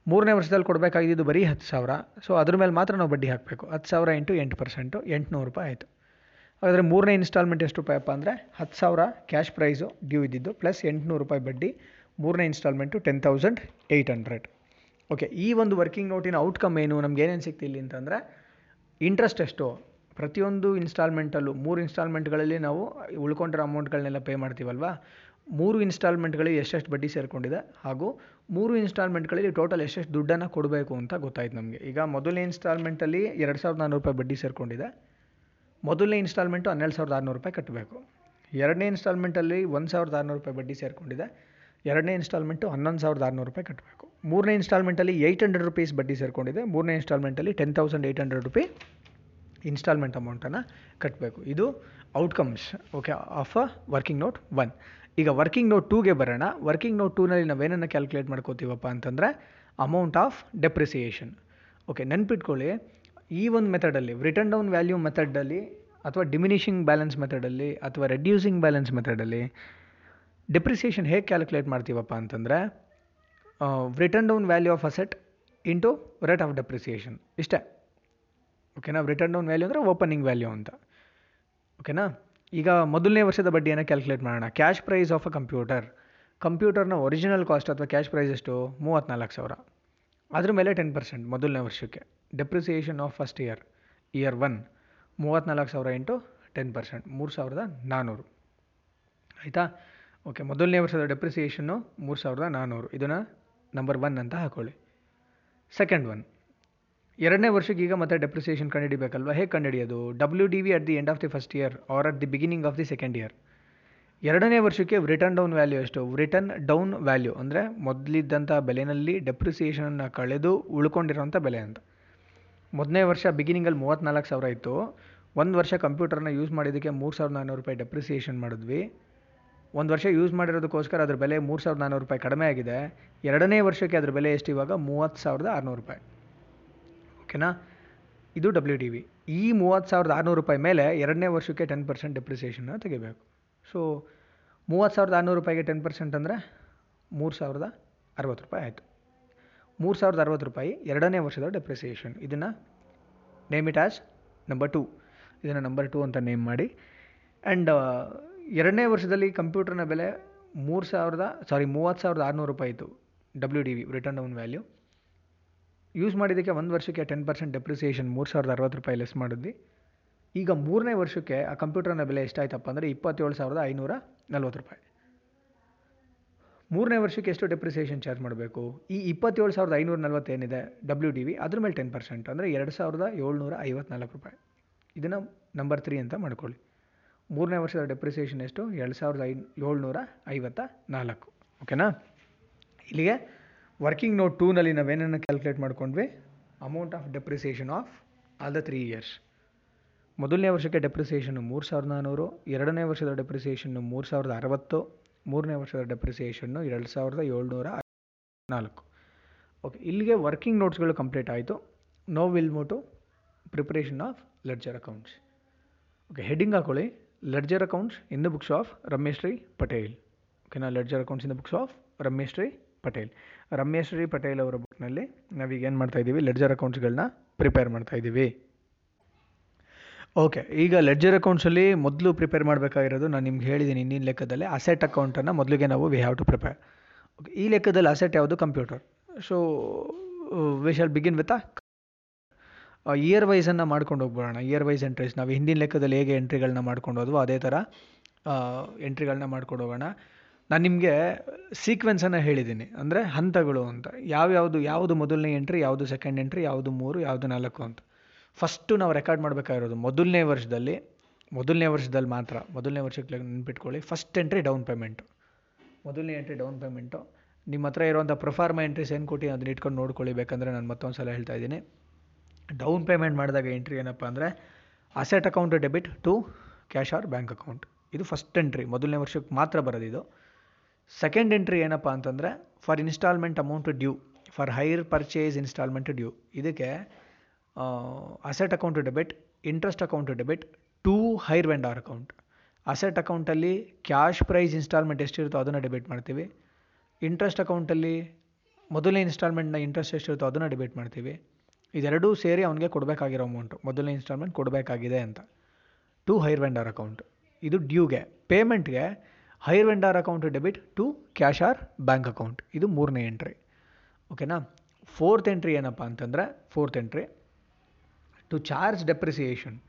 ಮೂರನೇ ವರ್ಷದಲ್ಲಿ ಕೊಡಬೇಕಾಗಿದ್ದು ಬರೀ ಹತ್ತು ಸಾವಿರ. ಸೊ ಅದ್ರ ಮೇಲೆ ಮಾತ್ರ ನಾವು ಬಡ್ಡಿ ಹಾಕಬೇಕು. ಹತ್ತು ಸಾವಿರ ಇಂಟು ಎಂಟು ಪರ್ಸೆಂಟು ಎಂಟುನೂರು ರೂಪಾಯಿ ಆಯಿತು. ಹಾಗಾದರೆ ಮೂರನೇ ಇನ್ಸ್ಟಾಲ್ಮೆಂಟ್ ಎಷ್ಟು ರೂಪಾಯಪ್ಪ ಅಂದರೆ? ಹತ್ತು ಸಾವಿರ ಕ್ಯಾಶ್ ಪ್ರೈಸು ಡ್ಯೂ ಇದ್ದಿದ್ದು ಪ್ಲಸ್ ಎಂಟುನೂರು ರೂಪಾಯಿ ಬಡ್ಡಿ, ಮೂರನೇ installment ten thousand eight hundred okay ಈ ಒಂದು ವರ್ಕಿಂಗ್ ನೋಟಿನ ಔಟ್ಕಮ್ ಏನು? ನಮ್ಗೆ ಏನೇನು ಸಿಕ್ತಿಲ್ಲ ಅಂತಂದರೆ ಇಂಟ್ರೆಸ್ಟ್ ಎಷ್ಟು? ಪ್ರತಿಯೊಂದು ಇನ್ಸ್ಟಾಲ್ಮೆಂಟಲ್ಲೂ, ಮೂರು ಇನ್ಸ್ಟಾಲ್ಮೆಂಟ್ಗಳಲ್ಲಿ ನಾವು ಉಳ್ಕೊಂಡಿರೋ ಅಮೌಂಟ್ಗಳನ್ನೆಲ್ಲ ಪೇ ಮಾಡ್ತೀವಲ್ವಾ? ಮೂರು ಇನ್ಸ್ಟಾಲ್ಮೆಂಟ್ಗಳಿಗೆ ಎಷ್ಟೆಷ್ಟು ಬಡ್ಡಿ ಸೇರಿಕೊಂಡಿದೆ? ಹಾಗೂ ಮೂರು ಇನ್ಸ್ಟಾಲ್ಮೆಂಟ್ಗಳಲ್ಲಿ ಟೋಟಲ್ ಎಷ್ಟೆಷ್ಟು ದುಡ್ಡನ್ನು ಕೊಡಬೇಕು ಅಂತ ಗೊತ್ತಾಯ್ತು ನಮಗೆ. ಈಗ ಮೊದಲನೇ ಇನ್ಸ್ಟಾಲ್ಮೆಂಟಲ್ಲಿ ಎರಡು ಸಾವಿರದ ನಾನ್ನೂರು ರೂಪಾಯಿ ಬಡ್ಡಿ ಸೇರಿಕೊಂಡಿದೆ. ಮೊದಲನೇ ಇನ್ಸ್ಟಾಲ್ಮೆಂಟು ಹನ್ನೆರಡು ಸಾವಿರದ ಆರುನೂರು ರೂಪಾಯಿ ಕಟ್ಟಬೇಕು. ಎರಡನೇ ಇನ್ಸ್ಟಾಲ್ಮೆಂಟಲ್ಲಿ ಒಂದು ಸಾವಿರದ ಆರುನೂರು ರೂಪಾಯಿ ಬಡ್ಡಿ ಸೇರಿಕೊಂಡಿದೆ. ಎರಡನೇ ಇನ್ಸ್ಟಾಲ್ಮೆಂಟು ಹನ್ನೊಂದು ಸಾವಿರದ ಆರುನೂರು ರೂಪಾಯಿ ಕಟ್ಟಬೇಕು. ಮೂರನೇ ಇನ್ಸ್ಟಾಲ್ಮೆಂಟಲ್ಲಿ ಏಯ್ಟ್ ಹಂಡ್ರೆಡ್ ರುಪೀಸ್ ಬಡ್ಡಿ ಸೇರಿಕೊಂಡಿದೆ. ಮೂರನೇ ಇನ್ಸ್ಟಾಲ್ಮೆಂಟಲ್ಲಿ ten thousand eight hundred rupee instalment ಅಮೌಂಟನ್ನು ಕಟ್ಟಬೇಕು. ಇದು outcomes okay of a working note one ಈಗ ವರ್ಕಿಂಗ್ ನೋಟ್ ಟೂಗೆ ಬರೋಣ. ವರ್ಕಿಂಗ್ ನೋಟ್ ಟೂನಲ್ಲಿ ನಾವೇನನ್ನು ಕ್ಯಾಲ್ಕುಲೇಟ್ ಮಾಡ್ಕೋತೀವಪ್ಪ ಅಂತಂದರೆ ಅಮೌಂಟ್ ಆಫ್ ಡೆಪ್ರಿಸಿಯೇಷನ್ ಓಕೆ ನೆನ್ಪಿಟ್ಕೊಳ್ಳಿ. ಈ ಒಂದು ಮೆಥಡಲ್ಲಿ ರಿಟರ್ನ್ ಡೌನ್ ವ್ಯಾಲ್ಯೂ ಮೆಥಡಲ್ಲಿ ಅಥವಾ ಡಿಮಿನಿಷಿಂಗ್ ಬ್ಯಾಲೆನ್ಸ್ ಮೆಥಡಲ್ಲಿ ಅಥವಾ ರೆಡ್ಯೂಸಿಂಗ್ ಬ್ಯಾಲೆನ್ಸ್ ಮೆಥಡಲ್ಲಿ ಡೆಪ್ರಿಸಿಯೇಷನ್ ಹೇಗೆ ಕ್ಯಾಲ್ಕುಲೇಟ್ ಮಾಡ್ತೀವಪ್ಪ ಅಂತಂದರೆ written down value of asset into rate of depreciation ಇಷ್ಟೇ. ಓಕೆನಾ? ರಿಟರ್ನ್ ಡೌನ್ ವ್ಯಾಲ್ಯೂ ಅಂದರೆ ಓಪನಿಂಗ್ ವ್ಯಾಲ್ಯೂ ಅಂತ. ಓಕೆನಾ? ಈಗ ಮೊದಲನೇ ವರ್ಷದ ಬಡ್ಡಿಯನ್ನು ಕ್ಯಾಲ್ಕುಲೇಟ್ ಮಾಡೋಣ. Cash price of a computer ಕಂಪ್ಯೂಟರ್ನ original cost ಅಥವಾ ಕ್ಯಾಶ್ ಪ್ರೈಸ್ ಎಷ್ಟು? ಮೂವತ್ತ್ನಾಲ್ಕು ಸಾವಿರ. ಅದ್ರ ಮೇಲೆ ಟೆನ್ ಪರ್ಸೆಂಟ್ ಮೊದಲನೇ ವರ್ಷಕ್ಕೆ. Depreciation of first year year one ಮೂವತ್ತ್ನಾಲ್ಕು ಸಾವಿರ ಇಂಟು ಟೆನ್ ಪರ್ಸೆಂಟ್ ಮೂರು ಸಾವಿರದ ನಾನ್ನೂರು ಆಯಿತಾ? ಓಕೆ, ಮೊದಲನೇ ವರ್ಷದ ಡೆಪ್ರಿಸಿಯೇಷನ್ನು ಮೂರು ಸಾವಿರದ ನಾನ್ನೂರು ಇದನ್ನು ನಂಬರ್ ಒನ್ ಅಂತ ಹಾಕೊಳ್ಳಿ. ಸೆಕೆಂಡ್ ಒನ್ ಎರಡನೇ ವರ್ಷಕ್ಕೆ ಈಗ ಮತ್ತೆ ಡೆಪ್ರಿಸಿಯೇಷನ್ ಕಂಡುಹಿಡಿಬೇಕಲ್ವ? ಹೇಗೆ ಕಂಡುಹಿಡಿಯೋದು? W D V at the end of the first year or at the beginning of the second year ಎರಡನೇ ವರ್ಷಕ್ಕೆ ರಿಟರ್ನ್ ಡೌನ್ ವ್ಯಾಲ್ಯೂ ಎಷ್ಟು? ರಿಟರ್ನ್ ಡೌನ್ ವ್ಯಾಲ್ಯೂ ಅಂದರೆ ಮೊದಲಿದ್ದಂಥ ಬೆಲೆಯಲ್ಲಿ ಡೆಪ್ರಿಸಿಯೇಷನನ್ನು ಕಳೆದು ಉಳ್ಕೊಂಡಿರೋಂಥ ಬೆಲೆ ಅಂತ. ಮೊದಲನೇ ವರ್ಷ ಬಿಗಿನಿಂಗಲ್ಲಿ ಮೂವತ್ತ್ನಾಲ್ಕು ಸಾವಿರ ಇತ್ತು. ಒಂದು ವರ್ಷ ಕಂಪ್ಯೂಟರ್ನ ಯೂಸ್ ಮಾಡಿದ್ದಕ್ಕೆ ಮೂರು ಸಾವಿರದ ನಾನ್ನೂರು ರೂಪಾಯಿ ಡೆಪ್ರಿಸಿಯೇಷನ್ ಮಾಡಿದ್ವಿ. ಒಂದು ವರ್ಷ ಯೂಸ್ ಮಾಡಿರೋದಕ್ಕೋಸ್ಕರ ಅದ್ರ ಬೆಲೆ ಮೂರು ಸಾವಿರದ ನಾನ್ನೂರು ರೂಪಾಯಿ ಕಡಿಮೆ ಆಗಿದೆ. ಎರಡನೇ ವರ್ಷಕ್ಕೆ ಅದ್ರ ಬೆಲೆ ಎಷ್ಟು ಇವಾಗ? ಮೂವತ್ತು ಸಾವಿರದ ಆರುನೂರು ರೂಪಾಯಿ. ಓಕೆನಾ? ಇದು ಡಬ್ಲ್ಯೂ ಡಿ ವಿ ಈ ಮೂವತ್ತು ಸಾವಿರದ ಆರುನೂರು ರೂಪಾಯಿ ಮೇಲೆ ಎರಡನೇ ವರ್ಷಕ್ಕೆ ಟೆನ್ ಪರ್ಸೆಂಟ್ ಡೆಪ್ರಿಸಿಯೇಷನ್ನ ತೆಗಿಬೇಕು. ಸೊ ಮೂವತ್ತು ಸಾವಿರದ ಆರುನೂರು ರೂಪಾಯಿಗೆ ಟೆನ್ ಪರ್ಸೆಂಟ್ ಅಂದರೆ ಮೂರು ಸಾವಿರದ ಅರವತ್ತು ರೂಪಾಯಿ ಆಯಿತು. ಮೂರು ಸಾವಿರದ ಅರವತ್ತು ರೂಪಾಯಿ ಎರಡನೇ ವರ್ಷದ ಡೆಪ್ರಿಸಿಯೇಷನ್ ಇದನ್ನು name it as number two ಇದನ್ನು ನಂಬರ್ ಟೂ ಅಂತ ನೇಮ್ ಮಾಡಿ. ಆ್ಯಂಡ್ ಎರಡನೇ ವರ್ಷದಲ್ಲಿ ಕಂಪ್ಯೂಟರ್ನ ಬೆಲೆ ಮೂರು ಸಾವಿರದ ಸಾರಿ ಮೂವತ್ತು ಸಾವಿರದ ಆರುನೂರು ರೂಪಾಯಿ ಇತ್ತು W D V written down value use ಮಾಡಿದ್ದಕ್ಕೆ ಒಂದು ವರ್ಷಕ್ಕೆ ಟೆನ್ ಪರ್ಸೆಂಟ್ ಡೆಪ್ರಿಸಿಯೇಷನ್ ಮೂರು ಸಾವಿರದ ಅರವತ್ತು ರೂಪಾಯಿ ಲೆಸ್ ಮಾಡಿದ್ವಿ. ಈಗ ಮೂರನೇ ವರ್ಷಕ್ಕೆ ಆ ಕಂಪ್ಯೂಟರ್ನ ಬೆಲೆ ಎಷ್ಟಾಯ್ತಪ್ಪ ಅಂದರೆ ಇಪ್ಪತ್ತೇಳು ಸಾವಿರದ ಐನೂರ ನಲ್ವತ್ತು ರೂಪಾಯಿ. ಮೂರನೇ ವರ್ಷಕ್ಕೆ ಎಷ್ಟು ಡೆಪ್ರಿಸಿಯೇಷನ್ ಚಾರ್ಜ್ ಮಾಡಬೇಕು? ಈ ಇಪ್ಪತ್ತೇಳು ಸಾವಿರದ ಐನೂರ ನಲ್ವತ್ತೇನಿದೆ ಡಬ್ಲ್ಯೂ ಡಿ ವಿ ಅದ್ರ ಮೇಲೆ ಟೆನ್ ಪರ್ಸೆಂಟ್ ಅಂದರೆ ಎರಡು ಸಾವಿರದ ಏಳ್ನೂರ ಐವತ್ನಾಲ್ಕು ರೂಪಾಯಿ. ಇದನ್ನು ನಂಬರ್ ತ್ರೀ ಅಂತ ಮಾಡ್ಕೊಳ್ಳಿ. ಮೂರನೇ ವರ್ಷದ ಡೆಪ್ರಿಸಿಯೇಷನ್ ಎಷ್ಟು? ಎರಡು ಸಾವಿರದ ಐ ಏಳ್ನೂರ ಐವತ್ತ ನಾಲ್ಕು ಓಕೆನಾ ಇಲ್ಲಿಗೆ ವರ್ಕಿಂಗ್ ನೋಟ್ ಟೂನಲ್ಲಿ ನಾವೇನನ್ನು ಕ್ಯಾಲ್ಕುಲೇಟ್ ಮಾಡ್ಕೊಂಡ್ವಿ? Amount of depreciation of all the three years ಮೊದಲನೇ ವರ್ಷಕ್ಕೆ ಡೆಪ್ರಿಸಿಯೇಷನ್ನು ಮೂರು ಸಾವಿರದ ನಾನ್ನೂರು ಎರಡನೇ ವರ್ಷದ ಡೆಪ್ರಿಸಿಯೇಷನ್ನು ಮೂರು ಸಾವಿರದ ಅರವತ್ತು, ಮೂರನೇ ವರ್ಷದ ಡೆಪ್ರಿಸಿಯೇಷನ್ನು ಎರಡು ಸಾವಿರದ ಏಳ್ನೂರ ನಾಲ್ಕು ಓಕೆ ಇಲ್ಲಿಗೆ ವರ್ಕಿಂಗ್ ನೋಟ್ಸ್ಗಳು ಕಂಪ್ಲೀಟ್ ಆಯಿತು. Now will move to preparation of ledger accounts okay heading ಹಾಕೊಳ್ಳಿ. Ledger accounts in the books of Rameshri Patel ಓಕೆನಾ ledger accounts in the books of Patel Rameshri Patel ಅವರ ಬುಕ್ನಲ್ಲಿ ನಾವೀಗ ಏನು ಮಾಡ್ತಾ ಇದ್ದೀವಿ? ಲೆಡ್ಜರ್ ಅಕೌಂಟ್ಸ್ಗಳನ್ನ ಪ್ರಿಪೇರ್ ಮಾಡ್ತಾ ಇದ್ದೀವಿ. ಓಕೆ ಈಗ ಲೆಡ್ಜರ್ ಅಕೌಂಟ್ಸಲ್ಲಿ ಮೊದಲು ಪ್ರಿಪೇರ್ ಮಾಡಬೇಕಾಗಿರೋದು ನಾನು ನಿಮ್ಗೆ ಹೇಳಿದ್ದೀನಿ ಇಂದಿನ ಲೆಕ್ಕದಲ್ಲಿ ಅಸೆಟ್ ಅಕೌಂಟನ್ನು ಮೊದಲಿಗೆ ನಾವು we have to prepare okay ಈ ಲೆಕ್ಕದಲ್ಲಿ ಅಸೆಟ್ ಯಾವುದು? Computer so we shall begin with year ವೈಸನ್ನು ಮಾಡ್ಕೊಂಡು ಹೋಗ್ಬಿಡೋಣ. ಇಯರ್ ವೈಸ್ ಎಂಟ್ರೀಸ್ ನಾವು ಹಿಂದಿನ ಲೆಕ್ಕದಲ್ಲಿ ಹೇಗೆ ಎಂಟ್ರಿಗಳನ್ನ ಮಾಡ್ಕೊಂಡು ಹೋದ್ವೋ ಅದೇ ಥರ ಎಂಟ್ರಿಗಳನ್ನ ಮಾಡ್ಕೊಂಡು ಹೋಗೋಣ. ನಾನು ನಿಮಗೆ ಸೀಕ್ವೆನ್ಸನ್ನು ಹೇಳಿದ್ದೀನಿ ಅಂದರೆ ಹಂತಗಳು ಅಂತ. ಯಾವ್ಯಾವುದು, ಯಾವುದು ಮೊದಲನೇ ಎಂಟ್ರಿ ಯಾವುದು ಸೆಕೆಂಡ್ ಎಂಟ್ರಿ ಯಾವುದು ಮೂರು, ಯಾವುದು ನಾಲ್ಕು ಅಂತ. ಫಸ್ಟು ನಾವು ರೆಕಾರ್ಡ್ ಮಾಡಬೇಕಾಗಿರೋದು ಮೊದಲನೇ ವರ್ಷದಲ್ಲಿ ಮೊದಲನೇ ವರ್ಷದಲ್ಲಿ ಮಾತ್ರ, ಮೊದಲನೇ ವರ್ಷಕ್ಕೆ ನೆನ್ಪಿಟ್ಕೊಳ್ಳಿ. ಫಸ್ಟ್ ಎಂಟ್ರಿ ಡೌನ್ ಪೇಮೆಂಟು ಮೊದಲನೇ ಎಂಟ್ರಿ ಡೌನ್ ಪೇಮೆಂಟು ನಿಮ್ಮ ಹತ್ರ ಇರುವಂಥ ಪ್ರೊಫಾರ್ಮ ಎಂಟ್ರೀಸ್ ಏನು ಕೊಟ್ಟು ಅದನ್ನ ಇಟ್ಕೊಂಡು ನೋಡ್ಕೊಳ್ಳಿ. ಬೇಕಂದರೆ ನಾನು ಮತ್ತೊಂದು ಸಲ ಹೇಳ್ತಾ ಇದ್ದೀನಿ. ಡೌನ್ ಪೇಮೆಂಟ್ ಮಾಡಿದಾಗ ಎಂಟ್ರಿ ಏನಪ್ಪ ಅಂದರೆ asset account debit to cash or bank account ಇದು ಫಸ್ಟ್ ಎಂಟ್ರಿ ಮೊದಲನೇ ವರ್ಷಕ್ಕೆ ಮಾತ್ರ ಬರೋದಿದು. ಸೆಕೆಂಡ್ ಎಂಟ್ರಿ ಏನಪ್ಪ ಅಂತಂದರೆ for installment amount due for hire purchase installment due ಇದಕ್ಕೆ asset account debit interest account debit to hire vendor account asset ಅಕೌಂಟಲ್ಲಿ cash price instalment ಎಷ್ಟಿರುತ್ತೋ ಅದನ್ನು ಡೆಬಿಟ್ ಮಾಡ್ತೀವಿ. ಇಂಟ್ರೆಸ್ಟ್ ಅಕೌಂಟಲ್ಲಿ ಮೊದಲನೇ ಇನ್ಸ್ಟಾಲ್ಮೆಂಟ್ನ ಇಂಟ್ರೆಸ್ಟ್ ಎಷ್ಟಿರುತ್ತೋ ಅದನ್ನು ಡೆಬಿಟ್ ಮಾಡ್ತೀವಿ. ಇದೆರಡೂ ಸೇರಿ ಅವನಿಗೆ ಕೊಡಬೇಕಾಗಿರೋ ಅಮೌಂಟು ಮೊದಲನೇ ಇನ್ಸ್ಟಾಲ್ಮೆಂಟ್ ಕೊಡಬೇಕಾಗಿದೆ ಅಂತ. ಟು ಹೈರ್ ವೆಂಡಾರ್ ಅಕೌಂಟ್ ಇದು ಡ್ಯೂಗೆ ಪೇಮೆಂಟ್ಗೆ hire vendor account debit to cash or bank account ಇದು ಮೂರನೇ ಎಂಟ್ರಿ ಓಕೆನಾ ಫೋರ್ತ್ ಎಂಟ್ರಿ ಏನಪ್ಪ ಅಂತಂದರೆ fourth entry to charge depreciation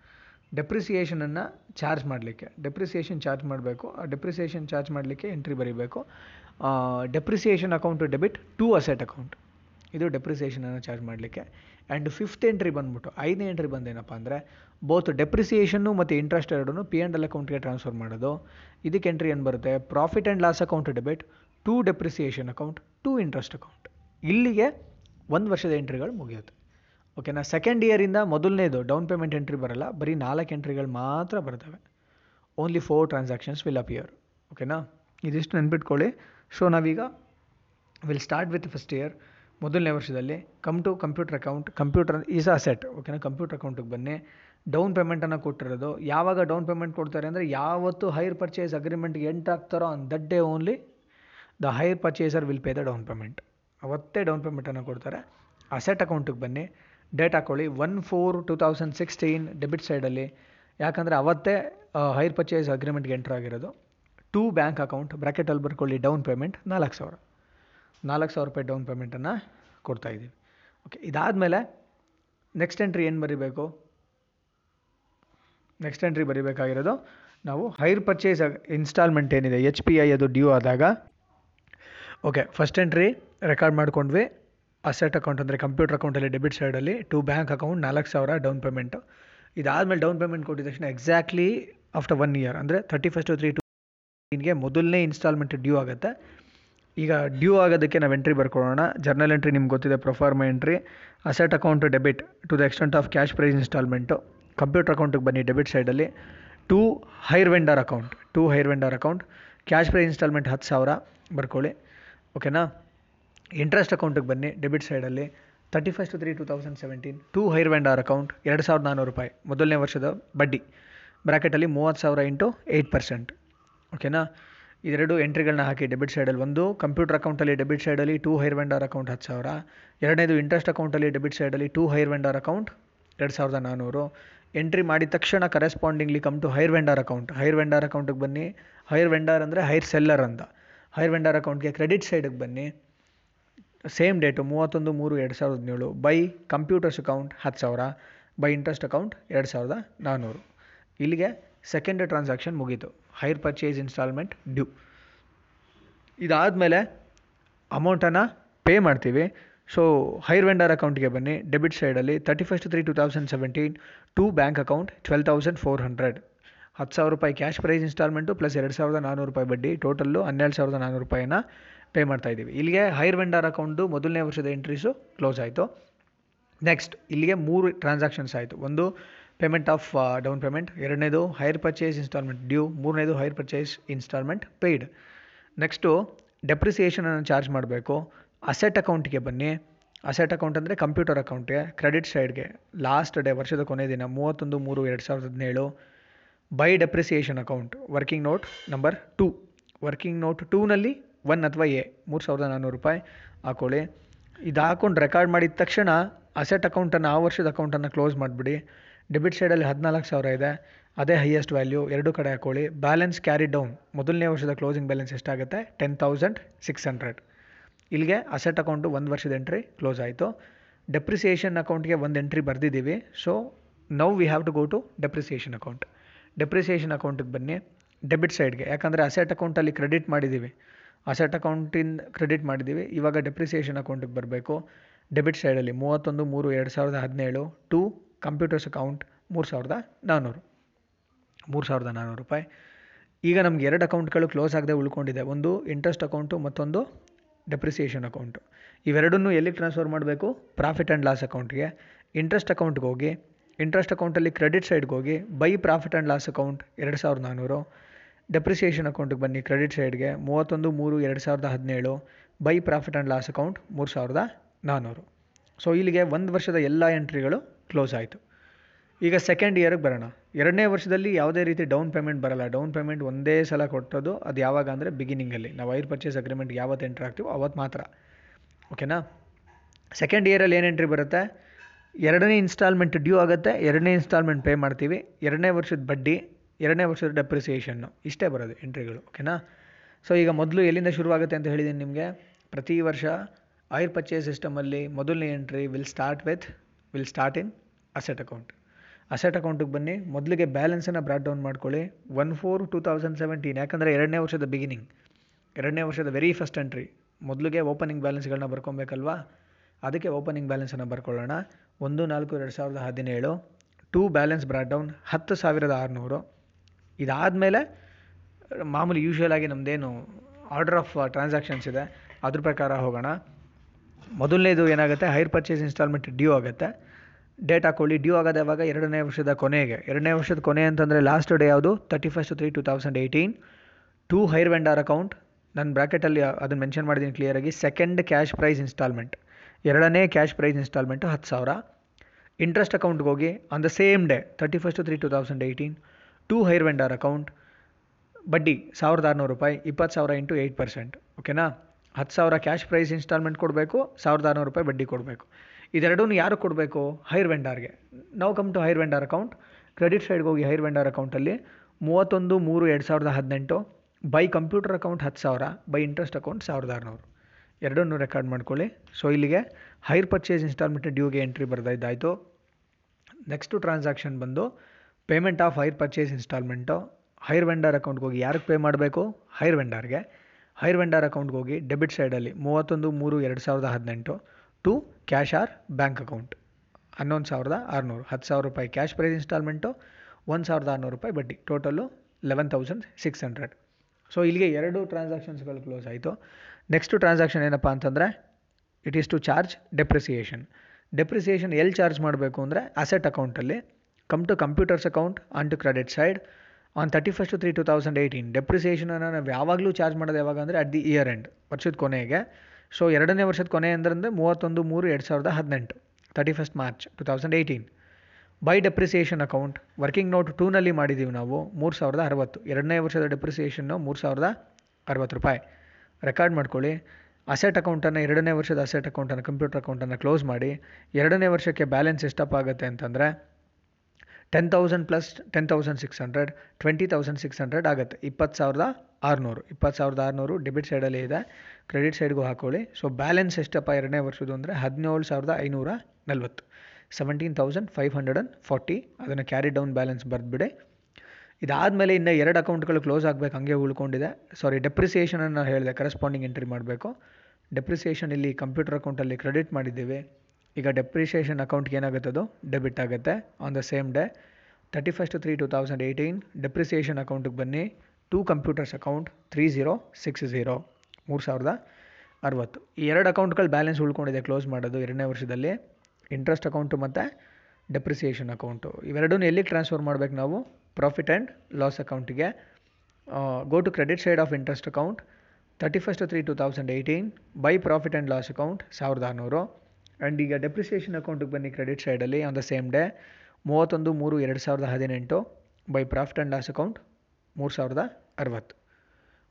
ಡೆಪ್ರಿಸಿಯೇಷನನ್ನು charge ಮಾಡಲಿಕ್ಕೆ. ಡೆಪ್ರಿಸಿಯೇಷನ್ ಚಾರ್ಜ್ ಮಾಡಬೇಕು. ಆ ಡೆಪ್ರಿಸಿಯೇಷನ್ ಚಾರ್ಜ್ ಮಾಡಲಿಕ್ಕೆ ಎಂಟ್ರಿ ಬರೀಬೇಕು. Depreciation account debit to asset account ಇದು ಡೆಪ್ರಿಸಿಯೇಷನನ್ನು ಚಾರ್ಜ್ ಮಾಡಲಿಕ್ಕೆ. ಆ್ಯಂಡ್ ಫಿಫ್ತ್ ಎಂಟ್ರಿ ಬಂದ್ಬಿಟ್ಟು, ಐದನೇ ಎಂಟ್ರಿ ಬಂದೇನಪ್ಪ ಅಂದರೆ ಬೋತ್ ಡೆಪ್ರಿಸಿಯೇಷನ್ನು ಮತ್ತು ಇಂಟ್ರೆಸ್ಟ್ ಎರಡೂ ಪಿ ಆ್ಯಂಡ್ ಎಲ್ ಅಕೌಂಟ್ಗೆ ಟ್ರಾನ್ಸ್ಫರ್ ಮಾಡೋದು. ಇದಕ್ಕೆ ಎಂಟ್ರಿ ಏನು ಬರುತ್ತೆ? Profit and loss account debit to depreciation account to interest account ಇಲ್ಲಿಗೆ ಒಂದು ವರ್ಷದ ಎಂಟ್ರಿಗಳು ಮುಗಿಯುತ್ತೆ. ಓಕೆನಾ ಸೆಕೆಂಡ್ ಇಯರಿಂದ ಮೊದಲನೇದು ಡೌನ್ ಪೇಮೆಂಟ್ ಎಂಟ್ರಿ ಬರಲ್ಲ, ಬರೀ ನಾಲ್ಕು ಎಂಟ್ರಿಗಳು ಮಾತ್ರ ಬರ್ತವೆ. Only four transactions will appear ಓಕೆನಾ ಇದಿಷ್ಟು ನೆನ್ಪಿಟ್ಕೊಳ್ಳಿ. ಸೊ ನಾವೀಗ will start with first year ಮೊದಲನೇ ವರ್ಷದಲ್ಲಿ come to computer account computer is asset ಓಕೆನಾ ಕಂಪ್ಯೂಟರ್ ಅಕೌಂಟಿಗೆ ಬನ್ನಿ. ಡೌನ್ ಪೇಮೆಂಟನ್ನು ಕೊಟ್ಟಿರೋದು. ಯಾವಾಗ ಡೌನ್ ಪೇಮೆಂಟ್ ಕೊಡ್ತಾರೆ ಅಂದರೆ ಯಾವತ್ತು ಹೈರ್ ಪರ್ಚೇಸ್ ಅಗ್ರಿಮೆಂಟ್ಗೆ enter ಆಗ್ತಾರೋ on that day only the hire purchaser will pay the down payment ಅವತ್ತೇ ಡೌನ್ ಪೇಮೆಂಟನ್ನು ಕೊಡ್ತಾರೆ. ಅಸೆಟ್ ಅಕೌಂಟಿಗೆ ಬನ್ನಿ. ಡೇಟ್ ಹಾಕೊಳ್ಳಿ one four two thousand sixteen debit ಸೈಡಲ್ಲಿ ಯಾಕಂದರೆ ಅವತ್ತೇ ಹೈರ್ ಪರ್ಚೇಸ್ ಅಗ್ರಿಮೆಂಟ್ಗೆ ಎಂಟ್ರ್ ಆಗಿರೋದು. ಟೂ ಬ್ಯಾಂಕ್ ಅಕೌಂಟ್ ಬ್ರ್ಯಾಕೆಟಲ್ಲಿ ಬರ್ಕೊಳ್ಳಿ ಡೌನ್ ಪೇಮೆಂಟ್ ನಾಲ್ಕು ಸಾವಿರ. ನಾಲ್ಕು ಸಾವಿರ ರೂಪಾಯಿ ಡೌನ್ ಪೇಮೆಂಟನ್ನು ಕೊಡ್ತಾ ಇದ್ದೀವಿ. ಓಕೆ ಇದಾದಮೇಲೆ ನೆಕ್ಸ್ಟ್ ಎಂಟ್ರಿ ಏನು ಬರೀಬೇಕು? ನೆಕ್ಸ್ಟ್ ಎಂಟ್ರಿ ಬರೀಬೇಕಾಗಿರೋದು ನಾವು ಹೈರ್ ಪರ್ಚೇಸ್ ಇನ್ಸ್ಟಾಲ್ಮೆಂಟ್ ಏನಿದೆ ಎಚ್ ಪಿ ಐ ಅದು ಡ್ಯೂ ಆದಾಗ. ಓಕೆ ಫಸ್ಟ್ ಎಂಟ್ರಿ ರೆಕಾರ್ಡ್ ಮಾಡ್ಕೊಂಡ್ವಿ. ಅಸೆಟ್ ಅಕೌಂಟ್ ಅಂದರೆ ಕಂಪ್ಯೂಟರ್ ಅಕೌಂಟಲ್ಲಿ ಡೆಬಿಟ್ ಸೈಡಲ್ಲಿ ಟು ಬ್ಯಾಂಕ್ ಅಕೌಂಟ್ ನಾಲ್ಕು ಸಾವಿರ ಡೌನ್ ಪೇಮೆಂಟು ಇದಾದಮೇಲೆ ಡೌನ್ ಪೇಮೆಂಟ್ ಕೊಟ್ಟಿದ ತಕ್ಷಣ ಎಕ್ಸಾಕ್ಟ್ಲಿ ಆಫ್ಟರ್ ಒನ್ ಇಯರ್ ಅಂದರೆ ತರ್ಟಿ ಫಸ್ಟ್ ತ್ರೀ ಟು ಮೊದಲನೇ ಇನ್ಸ್ಟಾಲ್ಮೆಂಟ್ ಡ್ಯೂ ಆಗುತ್ತೆ. ಈಗ ಡ್ಯೂ ಆಗೋದಕ್ಕೆ ನಾವು ಎಂಟ್ರಿ ಬರ್ಕೊಳ್ಳೋಣ. ಜರ್ನಲ್ ಎಂಟ್ರಿ ನಿಮ್ಗೆ ಗೊತ್ತಿದೆ proforma entry asset account debit to the extent of cash price installment computer ಅಕೌಂಟಿಗೆ ಬನ್ನಿ ಡೆಬಿಟ್ ಸೈಡಲ್ಲಿ to hire vendor account to hire vendor account cash price installment ಹತ್ತು ಸಾವಿರ, ಬರ್ಕೊಳ್ಳಿ. ಓಕೆನಾ ಇಂಟ್ರೆಸ್ಟ್ ಅಕೌಂಟಿಗೆ ಬನ್ನಿ ಡೆಬಿಟ್ ಸೈಡಲ್ಲಿ thirty first three two thousand seventeen to hire vendor account ಎರಡು ಸಾವಿರದ ನಾನ್ನೂರು ರೂಪಾಯಿ. ಮೊದಲನೇ ವರ್ಷದ ಬಡ್ಡಿ. ಬ್ರ್ಯಾಕೆಟಲ್ಲಿ ಮೂವತ್ತು ಸಾವಿರ ಇಂಟು ಏಯ್ಟ್ ಪರ್ಸೆಂಟ್ ಓಕೆನಾ ಇದೆರಡು ಎಂಟ್ರಿಗಳನ್ನ ಹಾಕಿ ಡೆಬಿಟ್ ಸೈಡಲ್ಲಿ ಒಂದು, ಕಂಪ್ಯೂಟರ್ ಅಕೌಂಟಲ್ಲಿ ಡೆಬಿಟ್ ಸೈಡಲ್ಲಿ ಟೂ ಹೈರ್ ವೆಂಡರ್ ಅಕೌಂಟ್ ಹತ್ತು ಸಾವಿರ. ಎರಡನೇದು ಇಂಟ್ರೆಸ್ಟ್ ಅಕೌಂಟಲ್ಲಿ ಡೆಬಿಟ್ ಸೈಡಲ್ಲಿ ಟೂ ಹೈರ್ ವೆಂಡರ್ ಅಕೌಂಟ್ ಎರಡು ಸಾವಿರದ ನಾನ್ನೂರು ಎಂಟ್ರಿ ಮಾಡಿದ ತಕ್ಷಣ correspondingly come to hire vendor account hire vendor ಅಕೌಂಟಿಗೆ ಬನ್ನಿ. ಹೈರ್ ವೆಂಡರ್ ಅಂದರೆ ಹೈರ್ ಸೆಲ್ಲರ್ ಅಂತ. ಹೈರ್ ವೆಂಡರ್ ಅಕೌಂಟ್ಗೆ ಕ್ರೆಡಿಟ್ ಸೈಡಿಗೆ ಬನ್ನಿ. ಸೇಮ್ ಡೇಟು ಮೂವತ್ತೊಂದು ಮೂರು ಎರಡು ಸಾವಿರದ ಹದಿನೇಳು. ಬೈ ಕಂಪ್ಯೂಟರ್ಸ್ ಅಕೌಂಟ್ ಹತ್ತು ಸಾವಿರ. ಬೈ ಇಂಟ್ರೆಸ್ಟ್ ಅಕೌಂಟ್ ಎರಡು ಸಾವಿರದ ನಾನ್ನೂರು ಇಲ್ಲಿಗೆ ಸೆಕೆಂಡ್ ಟ್ರಾನ್ಸಾಕ್ಷನ್ ಮುಗೀತು. ಹೈರ್ ಪರ್ಚೇಸ್ ಇನ್ಸ್ಟಾಲ್ಮೆಂಟ್ ಡ್ಯೂ ಇದಾದಮೇಲೆ ಅಮೌಂಟನ್ನು ಪೇ ಮಾಡ್ತೀವಿ. ಸೊ ಹೈರ್ ವೆಂಡರ್ ಅಕೌಂಟ್ಗೆ ಬನ್ನಿ. ಡೆಬಿಟ್ ಸೈಡಲ್ಲಿ thirty first three two thousand seventeen to bank account twelve thousand four hundred ಹತ್ತು ಸಾವಿರ ರೂಪಾಯಿ ಕ್ಯಾಶ್ ಪ್ರೈಸ್ ಇನ್ಸ್ಟಾಲ್ಮೆಂಟು ಪ್ಲಸ್ ಎರಡು ಸಾವಿರದ ನಾನ್ನೂರು ರೂಪಾಯಿ ಬಡ್ಡಿ. ಟೋಟಲ್ಲು ಹನ್ನೆರಡು ಸಾವಿರದ ನಾನ್ನೂರು ರೂಪಾಯಿನ ಪೇ ಮಾಡ್ತಾ ಇದ್ದೀವಿ. ಇಲ್ಲಿಗೆ ಹೈರ್ ವೆಂಡರ್ ಅಕೌಂಟು ಮೊದಲನೇ ವರ್ಷದ ಎಂಟ್ರೀಸು ಕ್ಲೋಸ್ ಆಯಿತು. ನೆಕ್ಸ್ಟ್ ಇಲ್ಲಿಗೆ ಮೂರು ಟ್ರಾನ್ಸಾಕ್ಷನ್ಸ್ ಆಯಿತು. ಒಂದು ಪೇಮೆಂಟ್ ಆಫ್ ಡೌನ್ ಪೇಮೆಂಟ್ ಎರಡನೇದು ಹೈರ್ ಪರ್ಚೇಸ್ ಇನ್ಸ್ಟಾಲ್ಮೆಂಟ್ ಡ್ಯೂ ಮೂರನೇದು hire purchase installment paid next ಡೆಪ್ರಿಸಿಯೇಷನನ್ನು charge ಮಾಡಬೇಕು. ಅಸೆಟ್ ಅಕೌಂಟಿಗೆ ಬನ್ನಿ. ಅಸೆಟ್ ಅಕೌಂಟ್ ಅಂದರೆ ಕಂಪ್ಯೂಟರ್ ಅಕೌಂಟ್ಗೆ ಕ್ರೆಡಿಟ್ ಸೈಡ್ಗೆ ಲಾಸ್ಟ್ ಡೇ ವರ್ಷದ ಕೊನೆ ದಿನ, ಮೂವತ್ತೊಂದು, ಮೂರು, ಎರಡು ಸಾವಿರದ ಹದಿನೇಳು. By depreciation account working note number two working note ಟೂನಲ್ಲಿ one ಅಥವಾ ಎ ಮೂರು ಸಾವಿರದ ನಾನ್ನೂರು ರೂಪಾಯಿ ಹಾಕೊಳ್ಳಿ. ಇದು ಹಾಕೊಂಡು ರೆಕಾರ್ಡ್ ಮಾಡಿದ ತಕ್ಷಣ ಅಸೆಟ್ ಅಕೌಂಟನ್ನು ಆ ವರ್ಷದ ಅಕೌಂಟನ್ನು ಕ್ಲೋಸ್ ಮಾಡಿಬಿಡಿ. ಡೆಬಿಟ್ ಸೈಡಲ್ಲಿ ಹದಿನಾಲ್ಕು ಸಾವಿರ ಇದೆ. ಅದೇ ಹೈಯೆಸ್ಟ್ ವ್ಯಾಲ್ಯೂ ಎರಡು ಕಡೆ ಹಾಕೊಳ್ಳಿ. ಬ್ಯಾಲೆನ್ಸ್ ಕ್ಯಾರಿ ಡೌನ್ ಮೊದಲನೇ ವರ್ಷದ ಕ್ಲೋಸಿಂಗ್ ಬ್ಯಾಲೆನ್ಸ್ ಎಷ್ಟಾಗುತ್ತೆ? ಟೆನ್ ತೌಸಂಡ್ ಸಿಕ್ಸ್ ಹಂಡ್ರೆಡ್ ಇಲ್ಲಿಗೆ ಅಸೆಟ್ ಅಕೌಂಟು ಒಂದು ವರ್ಷದ ಎಂಟ್ರಿ ಕ್ಲೋಸ್ ಆಯಿತು. ಡೆಪ್ರಿಸಿಯೇಷನ್ ಅಕೌಂಟ್ಗೆ ಒಂದು entry ಬರೆದಿದ್ದೀವಿ. So now we have to go to depreciation account depreciation ಅಕೌಂಟಿಗೆ ಬನ್ನಿ. ಡೆಬಿಟ್ ಸೈಡ್ಗೆ ಯಾಕಂದರೆ ಅಸೆಟ್ ಅಕೌಂಟಲ್ಲಿ ಕ್ರೆಡಿಟ್ ಮಾಡಿದ್ದೀವಿ. ಅಸೆಟ್ ಅಕೌಂಟಿಂದ ಕ್ರೆಡಿಟ್ ಮಾಡಿದ್ದೀವಿ. ಇವಾಗ ಡೆಪ್ರಿಸಿಯೇಷನ್ ಅಕೌಂಟಿಗೆ ಬರಬೇಕು. ಡೆಬಿಟ್ ಸೈಡಲ್ಲಿ ಮೂವತ್ತೊಂದು, ಮೂರು, ಎರಡು ಸಾವಿರದ ಹದಿನೇಳು. ಟು ಕಂಪ್ಯೂಟರ್ಸ್ ಅಕೌಂಟ್ ಮೂರು ಸಾವಿರದ ನಾನ್ನೂರು ಮೂರು ಸಾವಿರದ ನಾನ್ನೂರು ರೂಪಾಯಿ. ಈಗ ನಮ್ಗೆ ಎರಡು ಅಕೌಂಟ್ಗಳು ಕ್ಲೋಸ್ ಆಗದೆ ಉಳ್ಕೊಂಡಿದೆ. ಒಂದು ಇಂಟ್ರೆಸ್ಟ್ ಅಕೌಂಟು, ಮತ್ತೊಂದು ಡೆಪ್ರಿಸಿಯೇಷನ್ ಅಕೌಂಟು. ಇವೆರಡನ್ನೂ ಎಲ್ಲಿಗೆ ಟ್ರಾನ್ಸ್ಫರ್ ಮಾಡಬೇಕು? ಪ್ರಾಫಿಟ್ ಆ್ಯಂಡ್ ಲಾಸ್ ಅಕೌಂಟ್ಗೆ. ಇಂಟ್ರೆಸ್ಟ್ ಅಕೌಂಟ್ಗೆ ಹೋಗಿ, ಇಂಟ್ರೆಸ್ಟ್ ಅಕೌಂಟಲ್ಲಿ ಕ್ರೆಡಿಟ್ ಸೈಡ್ಗೆ ಹೋಗಿ, by profit and loss account ಎರಡು ಸಾವಿರದ ನಾನ್ನೂರು ಡೆಪ್ರಿಸಿಯೇಷನ್ ಅಕೌಂಟಿಗೆ ಬನ್ನಿ ಕ್ರೆಡಿಟ್ ಸೈಡ್ಗೆ, ಮೂವತ್ತೊಂದು, ಮೂರು, ಎರಡು ಸಾವಿರದ ಹದಿನೇಳು. By profit and loss account ಮೂರು ಸಾವಿರದ ನಾನ್ನೂರು ಸೊ ಇಲ್ಲಿಗೆ ಒಂದು ವರ್ಷದ ಎಲ್ಲ ಎಂಟ್ರಿಗಳು ಕ್ಲೋಸ್ ಆಯಿತು. ಈಗ ಸೆಕೆಂಡ್ ಇಯರ್ಗೆ ಬರೋಣ. ಎರಡನೇ ವರ್ಷದಲ್ಲಿ ಯಾವುದೇ ರೀತಿ ಡೌನ್ ಪೇಮೆಂಟ್ ಬರಲ್ಲ. ಡೌನ್ ಪೇಮೆಂಟ್ ಒಂದೇ ಸಲ ಕೊಟ್ಟೋದು ಅದು ಯಾವಾಗ ಅಂದರೆ ಬಿಗಿನಿಂಗಲ್ಲಿ ನಾವು ಐರ್ ಪರ್ಚೇಸ್ ಅಗ್ರಿಮೆಂಟ್ ಯಾವತ್ತು ಎಂಟ್ರ್ ಆಗ್ತೀವೋ ಅವತ್ತು ಮಾತ್ರ. ಓಕೆನಾ ಸೆಕೆಂಡ್ ಇಯರಲ್ಲಿ ಏನು ಎಂಟ್ರಿ ಬರುತ್ತೆ? ಎರಡನೇ ಇನ್ಸ್ಟಾಲ್ಮೆಂಟ್ ಡ್ಯೂ ಆಗುತ್ತೆ, ಎರಡನೇ ಇನ್ಸ್ಟಾಲ್ಮೆಂಟ್ ಪೇ ಮಾಡ್ತೀವಿ. ಎರಡನೇ ವರ್ಷದ ಬಡ್ಡಿ, ಎರಡನೇ ವರ್ಷದ ಡೆಪ್ರಿಸಿಯೇಷನ್ನು ಇಷ್ಟೇ ಬರೋದು ಎಂಟ್ರಿಗಳು ಓಕೆನಾ ಸೊ ಈಗ ಮೊದಲು ಎಲ್ಲಿಂದ ಶುರುವಾಗುತ್ತೆ ಅಂತ ಹೇಳಿದ್ದೀನಿ ನಿಮಗೆ. ಪ್ರತಿ ವರ್ಷ ಐರ್ ಪರ್ಚೇಸ್ ಸಿಸ್ಟಮಲ್ಲಿ ಮೊದಲನೇ entry will start with will start in asset account asset ಅಕೌಂಟಿಗೆ ಬನ್ನಿ, ಮೊದಲಿಗೆ ಬ್ಯಾಲೆನ್ಸನ್ನು ಬ್ರಾಡ್ ಡೌನ್ ಮಾಡ್ಕೊಳ್ಳಿ. One four two thousand seventeen ಯಾಕಂದರೆ ಎರಡನೇ ವರ್ಷದ ಬಿಗಿನಿಂಗ್ ಎರಡನೇ ವರ್ಷದ ವೆರಿ ಫಸ್ಟ್ ಎಂಟ್ರಿ ಮೊದಲಿಗೆ ಓಪನಿಂಗ್ ಬ್ಯಾಲೆನ್ಸ್ಗಳನ್ನ ಬರ್ಕೊಬೇಕಲ್ವಾ? ಅದಕ್ಕೆ ಓಪನಿಂಗ್ ಬ್ಯಾಲೆನ್ಸನ್ನು ಬರ್ಕೊಳ್ಳೋಣ. ಒಂದು, ನಾಲ್ಕು, ಎರಡು ಸಾವಿರದ ಹದಿನೇಳು ಟೂ ಬ್ಯಾಲೆನ್ಸ್ ಬ್ರಾಡ್ ಡೌನ್ ಹತ್ತು ಸಾವಿರದ ಆರುನೂರು. ಇದಾದಮೇಲೆ ಮಾಮೂಲಿ ಯೂಶ್ವಲಾಗಿ ನಮ್ಮದೇನು ಆರ್ಡರ್ ಆಫ್ ಟ್ರಾನ್ಸಾಕ್ಷನ್ಸ್ ಇದೆ. ಅದ್ರ ಪ್ರಕಾರ ಹೋಗೋಣ. ಮೊದಲನೇದು ಏನಾಗುತ್ತೆ? ಹೈರ್ ಪರ್ಚೇಸ್ ಇನ್ಸ್ಟಾಲ್ಮೆಂಟ್ ಡ್ಯೂ ಆಗುತ್ತೆ. ಡೇಟ್ ಹಾಕೊಳ್ಳಿ. ಡ್ಯೂ ಆಗೋದು ಯಾವಾಗ? ಎರಡನೇ ವರ್ಷದ ಕೊನೆಗೆ. ಎರಡನೇ ವರ್ಷದ ಕೊನೆ ಅಂತಂದರೆ ಲಾಸ್ಟ್ ಡೇ ಯಾವುದು? Thirty first three two thousand eighteen to hire vendor account ನಾನು ಬ್ರ್ಯಾಕೆಟಲ್ಲಿ ಅದನ್ನು ಮೆನ್ಷನ್ ಮಾಡಿದ್ದೀನಿ ಕ್ಲಿಯರಾಗಿ ಸೆಕೆಂಡ್ ಕ್ಯಾಶ್ ಪ್ರೈಸ್ ಇನ್ಸ್ಟಾಲ್ಮೆಂಟ್ ಎರಡನೇ ಕ್ಯಾಶ್ ಪ್ರೈಸ್ ಇನ್ಸ್ಟಾಲ್ಮೆಂಟು ಹತ್ತು ಸಾವಿರ. ಇಂಟ್ರೆಸ್ಟ್ ಅಕೌಂಟ್ಗೆ ಹೋಗಿ on the same day thirty first three two thousand eighteen to hire vendor account ಬಡ್ಡಿ ಸಾವಿರದ ಆರುನೂರು ರೂಪಾಯಿ, ಇಪ್ಪತ್ತು ಸಾವಿರ ಇಂಟು ಏಯ್ಟ್ ಪರ್ಸೆಂಟ್ ಓಕೆನಾ ಹತ್ತು ಸಾವಿರ ಕ್ಯಾಶ್ ಪ್ರೈಸ್ ಇನ್ಸ್ಟಾಲ್ಮೆಂಟ್ ಕೊಡಬೇಕು, ಸಾವಿರದ ಆರುನೂರು ರೂಪಾಯಿ ಬಡ್ಡಿ ಕೊಡಬೇಕು. ಇದೆರಡೂ ಯಾರು ಕೊಡಬೇಕು? ಹೈರ್ ವೆಂಡಾರ್ಗೆ ನಾವು come to hire vendor account credit ಸೈಡ್ಗೆ ಹೋಗಿ ಹೈರ್ ವೆಂಡಾರ್ ಅಕೌಂಟಲ್ಲಿ ಮೂವತ್ತೊಂದು, ಮೂರು, ಎರಡು ಸಾವಿರದ ಹದಿನೆಂಟು. ಬೈ ಕಂಪ್ಯೂಟರ್ ಅಕೌಂಟ್ ಹತ್ತು ಸಾವಿರ ಬೈ ಇಂಟ್ರೆಸ್ಟ್ ಅಕೌಂಟ್ ಸಾವಿರದ ಆರುನೂರು. ಎರಡನ್ನೂ ರೆಕಾರ್ಡ್ ಮಾಡ್ಕೊಳ್ಳಿ. ಸೊ ಇಲ್ಲಿಗೆ ಹೈರ್ ಪರ್ಚೇಸ್ ಇನ್ಸ್ಟಾಲ್ಮೆಂಟ್ ಡ್ಯೂಗೆ ಎಂಟ್ರಿ ಬರೆದಿದ್ದಾಯಿತು ನೆಕ್ಸ್ಟು ಟ್ರಾನ್ಸಾಕ್ಷನ್ ಬಂದು payment of hire purchase instalment hire vendor ಅಕೌಂಟ್ಗೆ ಹೋಗಿ ಯಾರಿಗೆ ಪೇ ಮಾಡಬೇಕು? ಹೈರ್ ವೆಂಡರ್ಗೆ ಹೈರ್ ವೆಂಡರ್ ಅಕೌಂಟ್ಗೆ ಹೋಗಿ ಡೆಬಿಟ್ ಸೈಡಲ್ಲಿ ಮೂವತ್ತೊಂದು, ಮೂರು, ಎರಡು ಸಾವಿರದ ಹದಿನೆಂಟು. To, cash or bank account. ಹನ್ನೊಂದು ಸಾವಿರದ ಆರುನೂರು. ಹತ್ತು ಸಾವಿರ ರೂಪಾಯಿ ಕ್ಯಾಶ್ ಪ್ರೈಸ್ ಇನ್ಸ್ಟಾಲ್ಮೆಂಟು, ಒಂದು ಸಾವಿರದ ಆರುನೂರು ರೂಪಾಯಿ ಬಡ್ಡಿ. Total eleven thousand six hundred so ಇಲ್ಲಿಗೆ ಎರಡು ಟ್ರಾನ್ಸಾಕ್ಷನ್ಸ್ಗಳು ಕ್ಲೋಸ್ ಆಯಿತು. ನೆಕ್ಸ್ಟು ಟ್ರಾನ್ಸಾಕ್ಷನ್ ಏನಪ್ಪ ಅಂತಂದರೆ it is to charge depreciation depreciation ಎಲ್ಲಿ ಚಾರ್ಜ್ ಮಾಡಬೇಕು ಅಂದರೆ ಅಸೆಟ್ ಅಕೌಂಟಲ್ಲಿ come to computers account on to credit side on thirty first three two thousand eighteen ಡೆಪ್ರಿಸಿಯೇಷನನ್ನು ನಾವು ಯಾವಾಗಲೂ ಚಾರ್ಜ್ ಮಾಡೋದು ಯಾವಾಗ ಅಂದರೆ ಅಟ್ ದಿ ಇಯರ್ ಎಂಡ್ ವರ್ಷದ ಕೊನೆಗೆ. ಸೊ ಎರಡನೇ ವರ್ಷದ ಕೊನೆ ಅಂದ್ರೆ ಮೂವತ್ತೊಂದು, ಮೂರು, ಎರಡು ಸಾವಿರದ ಹದಿನೆಂಟು thirty first March two thousand eighteen by depreciation account working note ಟೂನಲ್ಲಿ ಮಾಡಿದ್ದೀವಿ ನಾವು, ಮೂರು ಸಾವಿರದ ಅರವತ್ತು. ಎರಡನೇ ವರ್ಷದ ಡೆಪ್ರಿಸಿಯೇಷನ್ನು ಮೂರು ಸಾವಿರದ ಅರವತ್ತು ರೂಪಾಯಿ. ರೆಕಾರ್ಡ್ ಮಾಡ್ಕೊಳ್ಳಿ. ಅಸೆಟ್ ಅಕೌಂಟನ್ನು ಎರಡನೇ ವರ್ಷದ ಅಸೆಟ್ ಅಕೌಂಟನ್ನು ಕಂಪ್ಯೂಟರ್ ಅಕೌಂಟನ್ನು ಕ್ಲೋಸ್ ಮಾಡಿ. ಎರಡನೇ ವರ್ಷಕ್ಕೆ ಬ್ಯಾಲೆನ್ಸ್ ಎಷ್ಟಪ್ಪ ಆಗುತ್ತೆ ಅಂತಂದರೆ ten thousand plus ten thousand six hundred twenty thousand six hundred ಆಗುತ್ತೆ. ಇಪ್ಪತ್ತು ಸಾವಿರದ ಆರುನೂರು. ಇಪ್ಪತ್ತು ಸಾವಿರದ ಆರುನೂರು ಡೆಬಿಟ್ ಸೈಡಲ್ಲಿ ಇದೆ. ಕ್ರೆಡಿಟ್ ಸೈಡ್ಗೂ ಹಾಕೊಳ್ಳಿ. ಸೊ ಬ್ಯಾಲೆನ್ಸ್ ಎಷ್ಟಪ್ಪ ಎರಡನೇ ವರ್ಷದ್ದು ಅಂದರೆ ಹದಿನೇಳು ಸಾವಿರದ ಐನೂರ ನಲ್ವತ್ತು. Seventeen thousand five hundred and forty ಅದನ್ನು ಕ್ಯಾರಿ ಡೌನ್ ಬ್ಯಾಲೆನ್ಸ್ ಬರೆದ್ಬಿಡಿ. ಇದಾದಮೇಲೆ ಇನ್ನು ಎರಡು ಅಕೌಂಟ್ಗಳು ಕ್ಲೋಸ್ ಆಗಬೇಕು. ಹಂಗೆ ಉಳ್ಕೊಂಡಿದೆ. ಸಾರಿ ಡೆಪ್ರಿಸಿಯೇಷನನ್ನು ಹೇಳಿದೆ. ಕರೆಸ್ಪಾಂಡಿಂಗ್ ಎಂಟ್ರಿ ಮಾಡಬೇಕು. ಡೆಪ್ರಿಸಿಯೇಷನ್ ಇಲ್ಲಿ ಕಂಪ್ಯೂಟರ್ ಅಕೌಂಟಲ್ಲಿ ಕ್ರೆಡಿಟ್ ಮಾಡಿದ್ದೀವಿ. ಈಗ ಡೆಪ್ರಿಷಿಯೇಷನ್ ಅಕೌಂಟ್ಗೆ ಏನಾಗುತ್ತೆ ಅದು ಡೆಬಿಟ್ ಆಗುತ್ತೆ on the same day thirty first three two thousand eighteen depreciation ಅಕೌಂಟಿಗೆ ಬನ್ನಿ. To computers account three zero six zero ಮೂರು ಸಾವಿರದ ಅರವತ್ತು. ಈ ಎರಡು ಅಕೌಂಟ್ಗಳು ಬ್ಯಾಲೆನ್ಸ್ ಉಳ್ಕೊಂಡಿದೆ ಕ್ಲೋಸ್ ಮಾಡೋದು ಎರಡನೇ ವರ್ಷದಲ್ಲಿ. ಇಂಟ್ರೆಸ್ಟ್ ಅಕೌಂಟು ಮತ್ತು ಡೆಪ್ರಿಸಿಯೇಷನ್ ಅಕೌಂಟು ಇವೆರಡೂ ಎಲ್ಲಿಗೆ ಟ್ರಾನ್ಸ್ಫರ್ ಮಾಡಬೇಕು ನಾವು? ಪ್ರಾಫಿಟ್ ಆ್ಯಂಡ್ ಲಾಸ್ ಅಕೌಂಟಿಗೆ go. To credit side of interest account thirty first three two thousand eighteen by profit and loss account ಸಾವಿರದ ಆರುನೂರು. ಆ್ಯಂಡ್ ಈಗ ಡೆಪ್ರಿಸಿಯೇಷನ್ ಅಕೌಂಟಿಗೆ ಬನ್ನಿ ಕ್ರೆಡಿಟ್ ಸೈಡಲ್ಲಿ ಆನ್ ದ ಸೇಮ್ ಡೇ ಮೂವತ್ತೊಂದು, ಮೂರು, ಎರಡು ಸಾವಿರದ ಹದಿನೆಂಟು by profit and loss account ಮೂರು ಸಾವಿರದ ಅರವತ್ತು.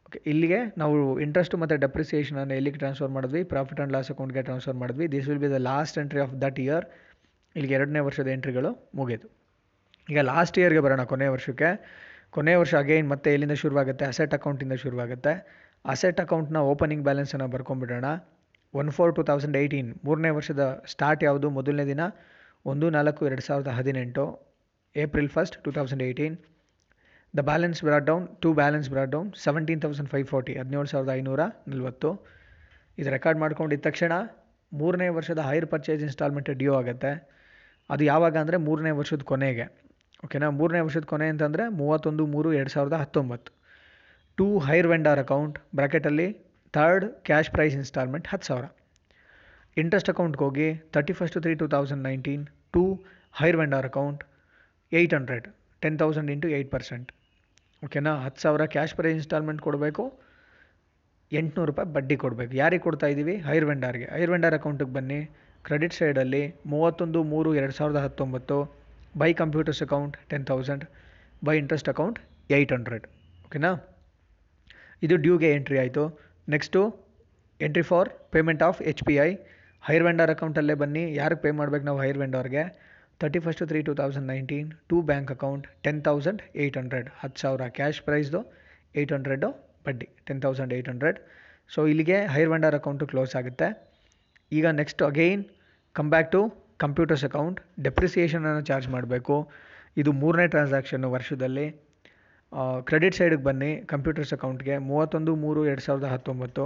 ಓಕೆ ಇಲ್ಲಿಗೆ ನಾವು ಇಂಟ್ರೆಸ್ಟ್ ಮತ್ತು ಡೆಪ್ರಿಸಿಯೇಷನನ್ನು ಎಲ್ಲಿಗೆ ಟ್ರಾನ್ಸ್ಫರ್ ಮಾಡಿದ್ವಿ? ಪ್ರಾಫಿಟ್ ಆ್ಯಂಡ್ ಲಾಸ್ ಅಕೌಂಟ್ಗೆ ಟ್ರಾನ್ಸ್ಫರ್ ಮಾಡಿದ್ವಿ. This will be the last entry of that year ಇಲ್ಲಿಗೆ ಎರಡನೇ ವರ್ಷದ ಎಂಟ್ರಿಗಳು ಮುಗೀತು ಈಗ ಲಾಸ್ಟ್ ಇಯರ್ಗೆ ಬರೋಣ ಕೊನೆಯ ವರ್ಷಕ್ಕೆ. ಕೊನೆಯ ವರ್ಷ ಅಗೈನ್ ಮತ್ತೆ ಎಲ್ಲಿಂದ ಶುರುವಾಗುತ್ತೆ? ಅಸೆಟ್ ಅಕೌಂಟಿಂದ ಶುರುವಾಗುತ್ತೆ. ಅಸೆಟ್ ಅಕೌಂಟ್ನ ಓಪನಿಂಗ್ ಬ್ಯಾಲೆನ್ಸನ್ನು ಬರ್ಕೊಂಬಿಡೋಣ one four two thousand eighteen ಮೂರನೇ ವರ್ಷದ ಸ್ಟಾರ್ಟ್ ಯಾವುದು? ಮೊದಲನೇ ದಿನ ಒಂದು ನಾಲ್ಕು ಎರಡು ಸಾವಿರದ ಹದಿನೆಂಟು. April first two thousand eighteen. The balance brought down, to balance brought down, seventeen thousand five forty, ಹದಿನೇಳು ಸಾವಿರದ ಐನೂರ ನಲವತ್ತು. ಇದು ರೆಕಾರ್ಡ್ ಮಾಡ್ಕೊಂಡಿದ್ದ ತಕ್ಷಣ ಮೂರನೇ ವರ್ಷದ ಹೈರ್ ಪರ್ಚೇಸ್ ಇನ್ಸ್ಟಾಲ್ಮೆಂಟ್ ಡ್ಯೂ ಆಗುತ್ತೆ. ಅದು ಯಾವಾಗ ಅಂದರೆ ಮೂರನೇ ವರ್ಷದ ಕೊನೆಗೆ. ಓಕೆನಾ? ಮೂರನೇ ವರ್ಷದ ಕೊನೆ ಅಂತಂದರೆ ಮೂವತ್ತೊಂದು ಮೂರು ಎರಡು ಸಾವಿರದ ಹತ್ತೊಂಬತ್ತು. ಟು ಹೈರ್ ವೆಂಡಾರ್ ಅಕೌಂಟ್ ಬ್ರ್ಯಾಕೆಟಲ್ಲಿ ಥರ್ಡ್ ಕ್ಯಾಶ್ ಪ್ರೈಸ್ ಇನ್ಸ್ಟಾಲ್ಮೆಂಟ್ ಹತ್ತು ಸಾವಿರ. ಇಂಟ್ರೆಸ್ಟ್ ಅಕೌಂಟ್ಗೆ ಹೋಗಿ thirty first three two thousand nineteen to hire vendor account eight hundred ten thousand into eight percent ಓಕೆನಾ ಹತ್ತು ಸಾವಿರ ಕ್ಯಾಶ್ ಪ್ರೈಸ್ ಇನ್ಸ್ಟಾಲ್ಮೆಂಟ್ ಕೊಡಬೇಕು, ಎಂಟುನೂರು ರೂಪಾಯಿ ಬಡ್ಡಿ ಕೊಡಬೇಕು. ಯಾರಿಗೆ ಕೊಡ್ತಾ ಇದ್ದೀವಿ ಹೈರ್ ವೆಂಡರ್ಗೆ ಹೈರ್ ವೆಂಡರ್ ಅಕೌಂಟಿಗೆ ಬನ್ನಿ. ಕ್ರೆಡಿಟ್ ಸೈಡಲ್ಲಿ ಮೂವತ್ತೊಂದು, ಮೂರು, ಎರಡು ಸಾವಿರದ ಹತ್ತೊಂಬತ್ತು by computers account ten thousand by interest account eight hundred ಓಕೆನಾ ಇದು ಡ್ಯೂಗೆ ಎಂಟ್ರಿ ಆಯಿತು. Next entry for payment of H P I hire vendor ಅಕೌಂಟಲ್ಲೇ ಬನ್ನಿ. ಯಾರಿಗೆ ಪೇ ಮಾಡ್ಬೇಕು ನಾವು hire ವೆಂಡರ್ಗೆ thirty first three two thousand nineteen to bank account ten thousand eight hundred ಹತ್ತು ಸಾವಿರ ಕ್ಯಾಶ್ ಪ್ರೈಸ್ದು ಏಯ್ಟ್ ಹಂಡ್ರೆಡು ಬಡ್ಡಿ. Ten thousand eight hundred so ಇಲ್ಲಿಗೆ hire vendor account close ಆಗುತ್ತೆ. ಈಗ next again come back to computers account ಡೆಪ್ರಿಸಿಯೇಷನನ್ನು charge ಮಾಡಬೇಕು. ಇದು ಮೂರನೇ ಟ್ರಾನ್ಸಾಕ್ಷನ್ನು ವರ್ಷದಲ್ಲಿ. ಕ್ರೆಡಿಟ್ ಸೈಡಿಗೆ ಬನ್ನಿ ಕಂಪ್ಯೂಟರ್ಸ್ ಅಕೌಂಟ್ಗೆ ಮೂವತ್ತೊಂದು, ಮೂರು, ಎರಡು ಸಾವಿರದ ಹತ್ತೊಂಬತ್ತು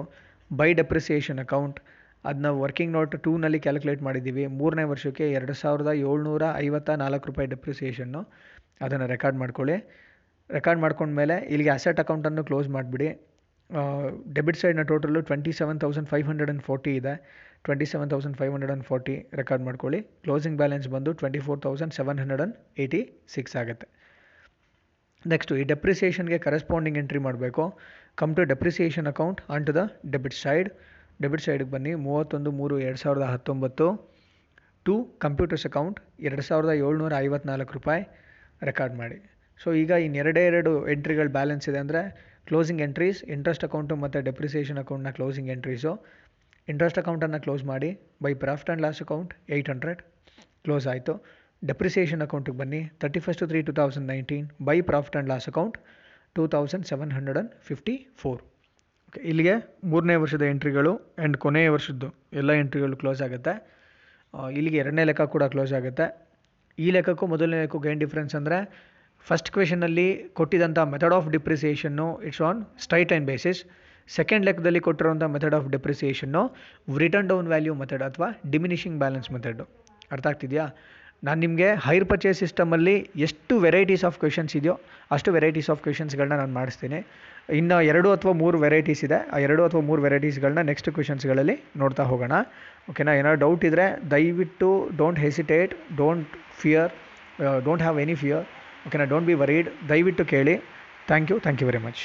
ಬೈ ಡೆಪ್ರಿಸಿಯೇಷನ್ ಅಕೌಂಟ್ ಅದನ್ನ ವರ್ಕಿಂಗ್ ನೋಟ್ ಟೂನಲ್ಲಿ ಕ್ಯಾಲ್ಕುಲೇಟ್ ಮಾಡಿದ್ದೀವಿ. ಮೂರನೇ ವರ್ಷಕ್ಕೆ ಎರಡು ಸಾವಿರದ ಏಳ್ನೂರ ಐವತ್ತ ನಾಲ್ಕು ರೂಪಾಯಿ ಡೆಪ್ರಿಸಿಯೇಷನ್ನು ಅದನ್ನು ರೆಕಾರ್ಡ್ ಮಾಡ್ಕೊಳ್ಳಿ. ರೆಕಾರ್ಡ್ ಮಾಡ್ಕೊಂಡ್ಮೇಲೆ ಇಲ್ಲಿಗೆ ಅಸೆಟ್ ಅಕೌಂಟನ್ನು ಕ್ಲೋಸ್ ಮಾಡಿಬಿಡಿ. Debit ಸೈಡ್ನ total twenty seven thousand five hundred and forty ಇದೆ. Twenty seven thousand five hundred and forty record ಮಾಡ್ಕೊಳ್ಳಿ. ಕ್ಲೋಸಿಂಗ್ ಬ್ಯಾಲೆನ್ಸ್ ಬಂದು twenty four thousand seven hundred and eighty six ಆಗುತ್ತೆ. Next ಈ ಡೆಪ್ರಿಸಿಯೇಷನ್ಗೆ ಕರೆಸ್ಪಾಂಡಿಂಗ್ ಎಂಟ್ರಿ ಮಾಡಬೇಕು. Come to depreciation account on to the debit side debit ಸೈಡಿಗೆ ಬನ್ನಿ. ಮೂವತ್ತೊಂದು, ಮೂರು, ಎರಡು ಸಾವಿರದ ಹತ್ತೊಂಬತ್ತು. ಟು ಕಂಪ್ಯೂಟರ್ಸ್ ಅಕೌಂಟ್ ಎರಡು ಸಾವಿರದ ಏಳ್ನೂರ ಐವತ್ನಾಲ್ಕು ರೂಪಾಯಿ ರೆಕಾರ್ಡ್ ಮಾಡಿ. ಸೊ ಈಗ ಇನ್ನೆರಡೇ ಎರಡು ಎಂಟ್ರಿಗಳು ಬ್ಯಾಲೆನ್ಸ್ ಇದೆ ಅಂದರೆ ಕ್ಲೋಸಿಂಗ್ ಎಂಟ್ರೀಸ್ ಇಂಟ್ರೆಸ್ಟ್ ಅಕೌಂಟು ಮತ್ತು ಡೆಪ್ರಿಸಿಯೇಷನ್ ಅಕೌಂಟ್ನ ಕ್ಲೋಸಿಂಗ್ ಎಂಟ್ರೀಸು ಇಂಟ್ರೆಸ್ಟ್ ಅಕೌಂಟನ್ನು ಕ್ಲೋಸ್ ಮಾಡಿ. By profit and loss account eight hundred close ಆಯಿತು. ಡೆಪ್ರಿಸಿಯೇಷನ್ ಅಕೌಂಟಿಗೆ ಬನ್ನಿ. Thirty first three two thousand nineteen by profit and loss account two thousand seven hundred and fifty four okay ಇಲ್ಲಿಗೆ ಮೂರನೇ ವರ್ಷದ ಎಂಟ್ರಿಗಳು and ಕೊನೆಯ ವರ್ಷದ್ದು ಎಲ್ಲ ಎಂಟ್ರಿಗಳು ಕ್ಲೋಸ್ ಆಗುತ್ತೆ. ಇಲ್ಲಿಗೆ ಎರಡನೇ ಲೆಕ್ಕ ಕೂಡ ಕ್ಲೋಸ್ ಆಗುತ್ತೆ. ಈ ಲೆಕ್ಕಕ್ಕೂ ಮೊದಲನೇ ಲೆಕ್ಕಕ್ಕೂ ಏನು ಡಿಫ್ರೆನ್ಸ್ ಅಂದರೆ ಫಸ್ಟ್ ಕ್ವೆಶನಲ್ಲಿ ಕೊಟ್ಟಿದ್ದಂಥ method of depreciation it's on straight line basis second ಲೆಕ್ಕದಲ್ಲಿ ಕೊಟ್ಟಿರುವಂಥ method of depreciation written down value method ಅಥವಾ ಡಿಮಿನಿಷಿಂಗ್ ಬ್ಯಾಲೆನ್ಸ್ ಮೆಥಡು ಅರ್ಥ ಆಗ್ತಿದೆಯಾ? ನಾನು ನಿಮಗೆ ಹೈರ್ ಪರ್ಚೇಸ್ ಸಿಸ್ಟಮಲ್ಲಿ ಎಷ್ಟು ವೆರೈಟೀಸ್ ಆಫ್ ಕ್ವೆಶನ್ಸ್ ಇದೆಯೋ ಅಷ್ಟು ವೆರೈಟೀಸ್ ಆಫ್ ಕ್ವೆಶನ್ಸ್ಗಳನ್ನ ನಾನು ಮಾಡಿಸ್ತೀನಿ. ಇನ್ನು ಎರಡು ಅಥವಾ ಮೂರು ವೆರೈಟೀಸ್ ಇದೆ. ಆ ಎರಡು ಅಥವಾ ಮೂರು ವೆರೈಟೀಸ್ಗಳನ್ನ ನೆಕ್ಸ್ಟ್ ಕ್ವೆಶನ್ಸ್ಗಳಲ್ಲಿ ನೋಡ್ತಾ ಹೋಗೋಣ. ಓಕೆನಾ ಏನಾದ್ರು ಡೌಟ್ ಇದ್ದರೆ ದಯವಿಟ್ಟು don't hesitate don't fear don't have any fear ಓಕೆನಾ ಡೋಂಟ್ ಬಿ ವರೀಡ್ ದಯವಿಟ್ಟು ಕೇಳಿ. Thank you thank you very much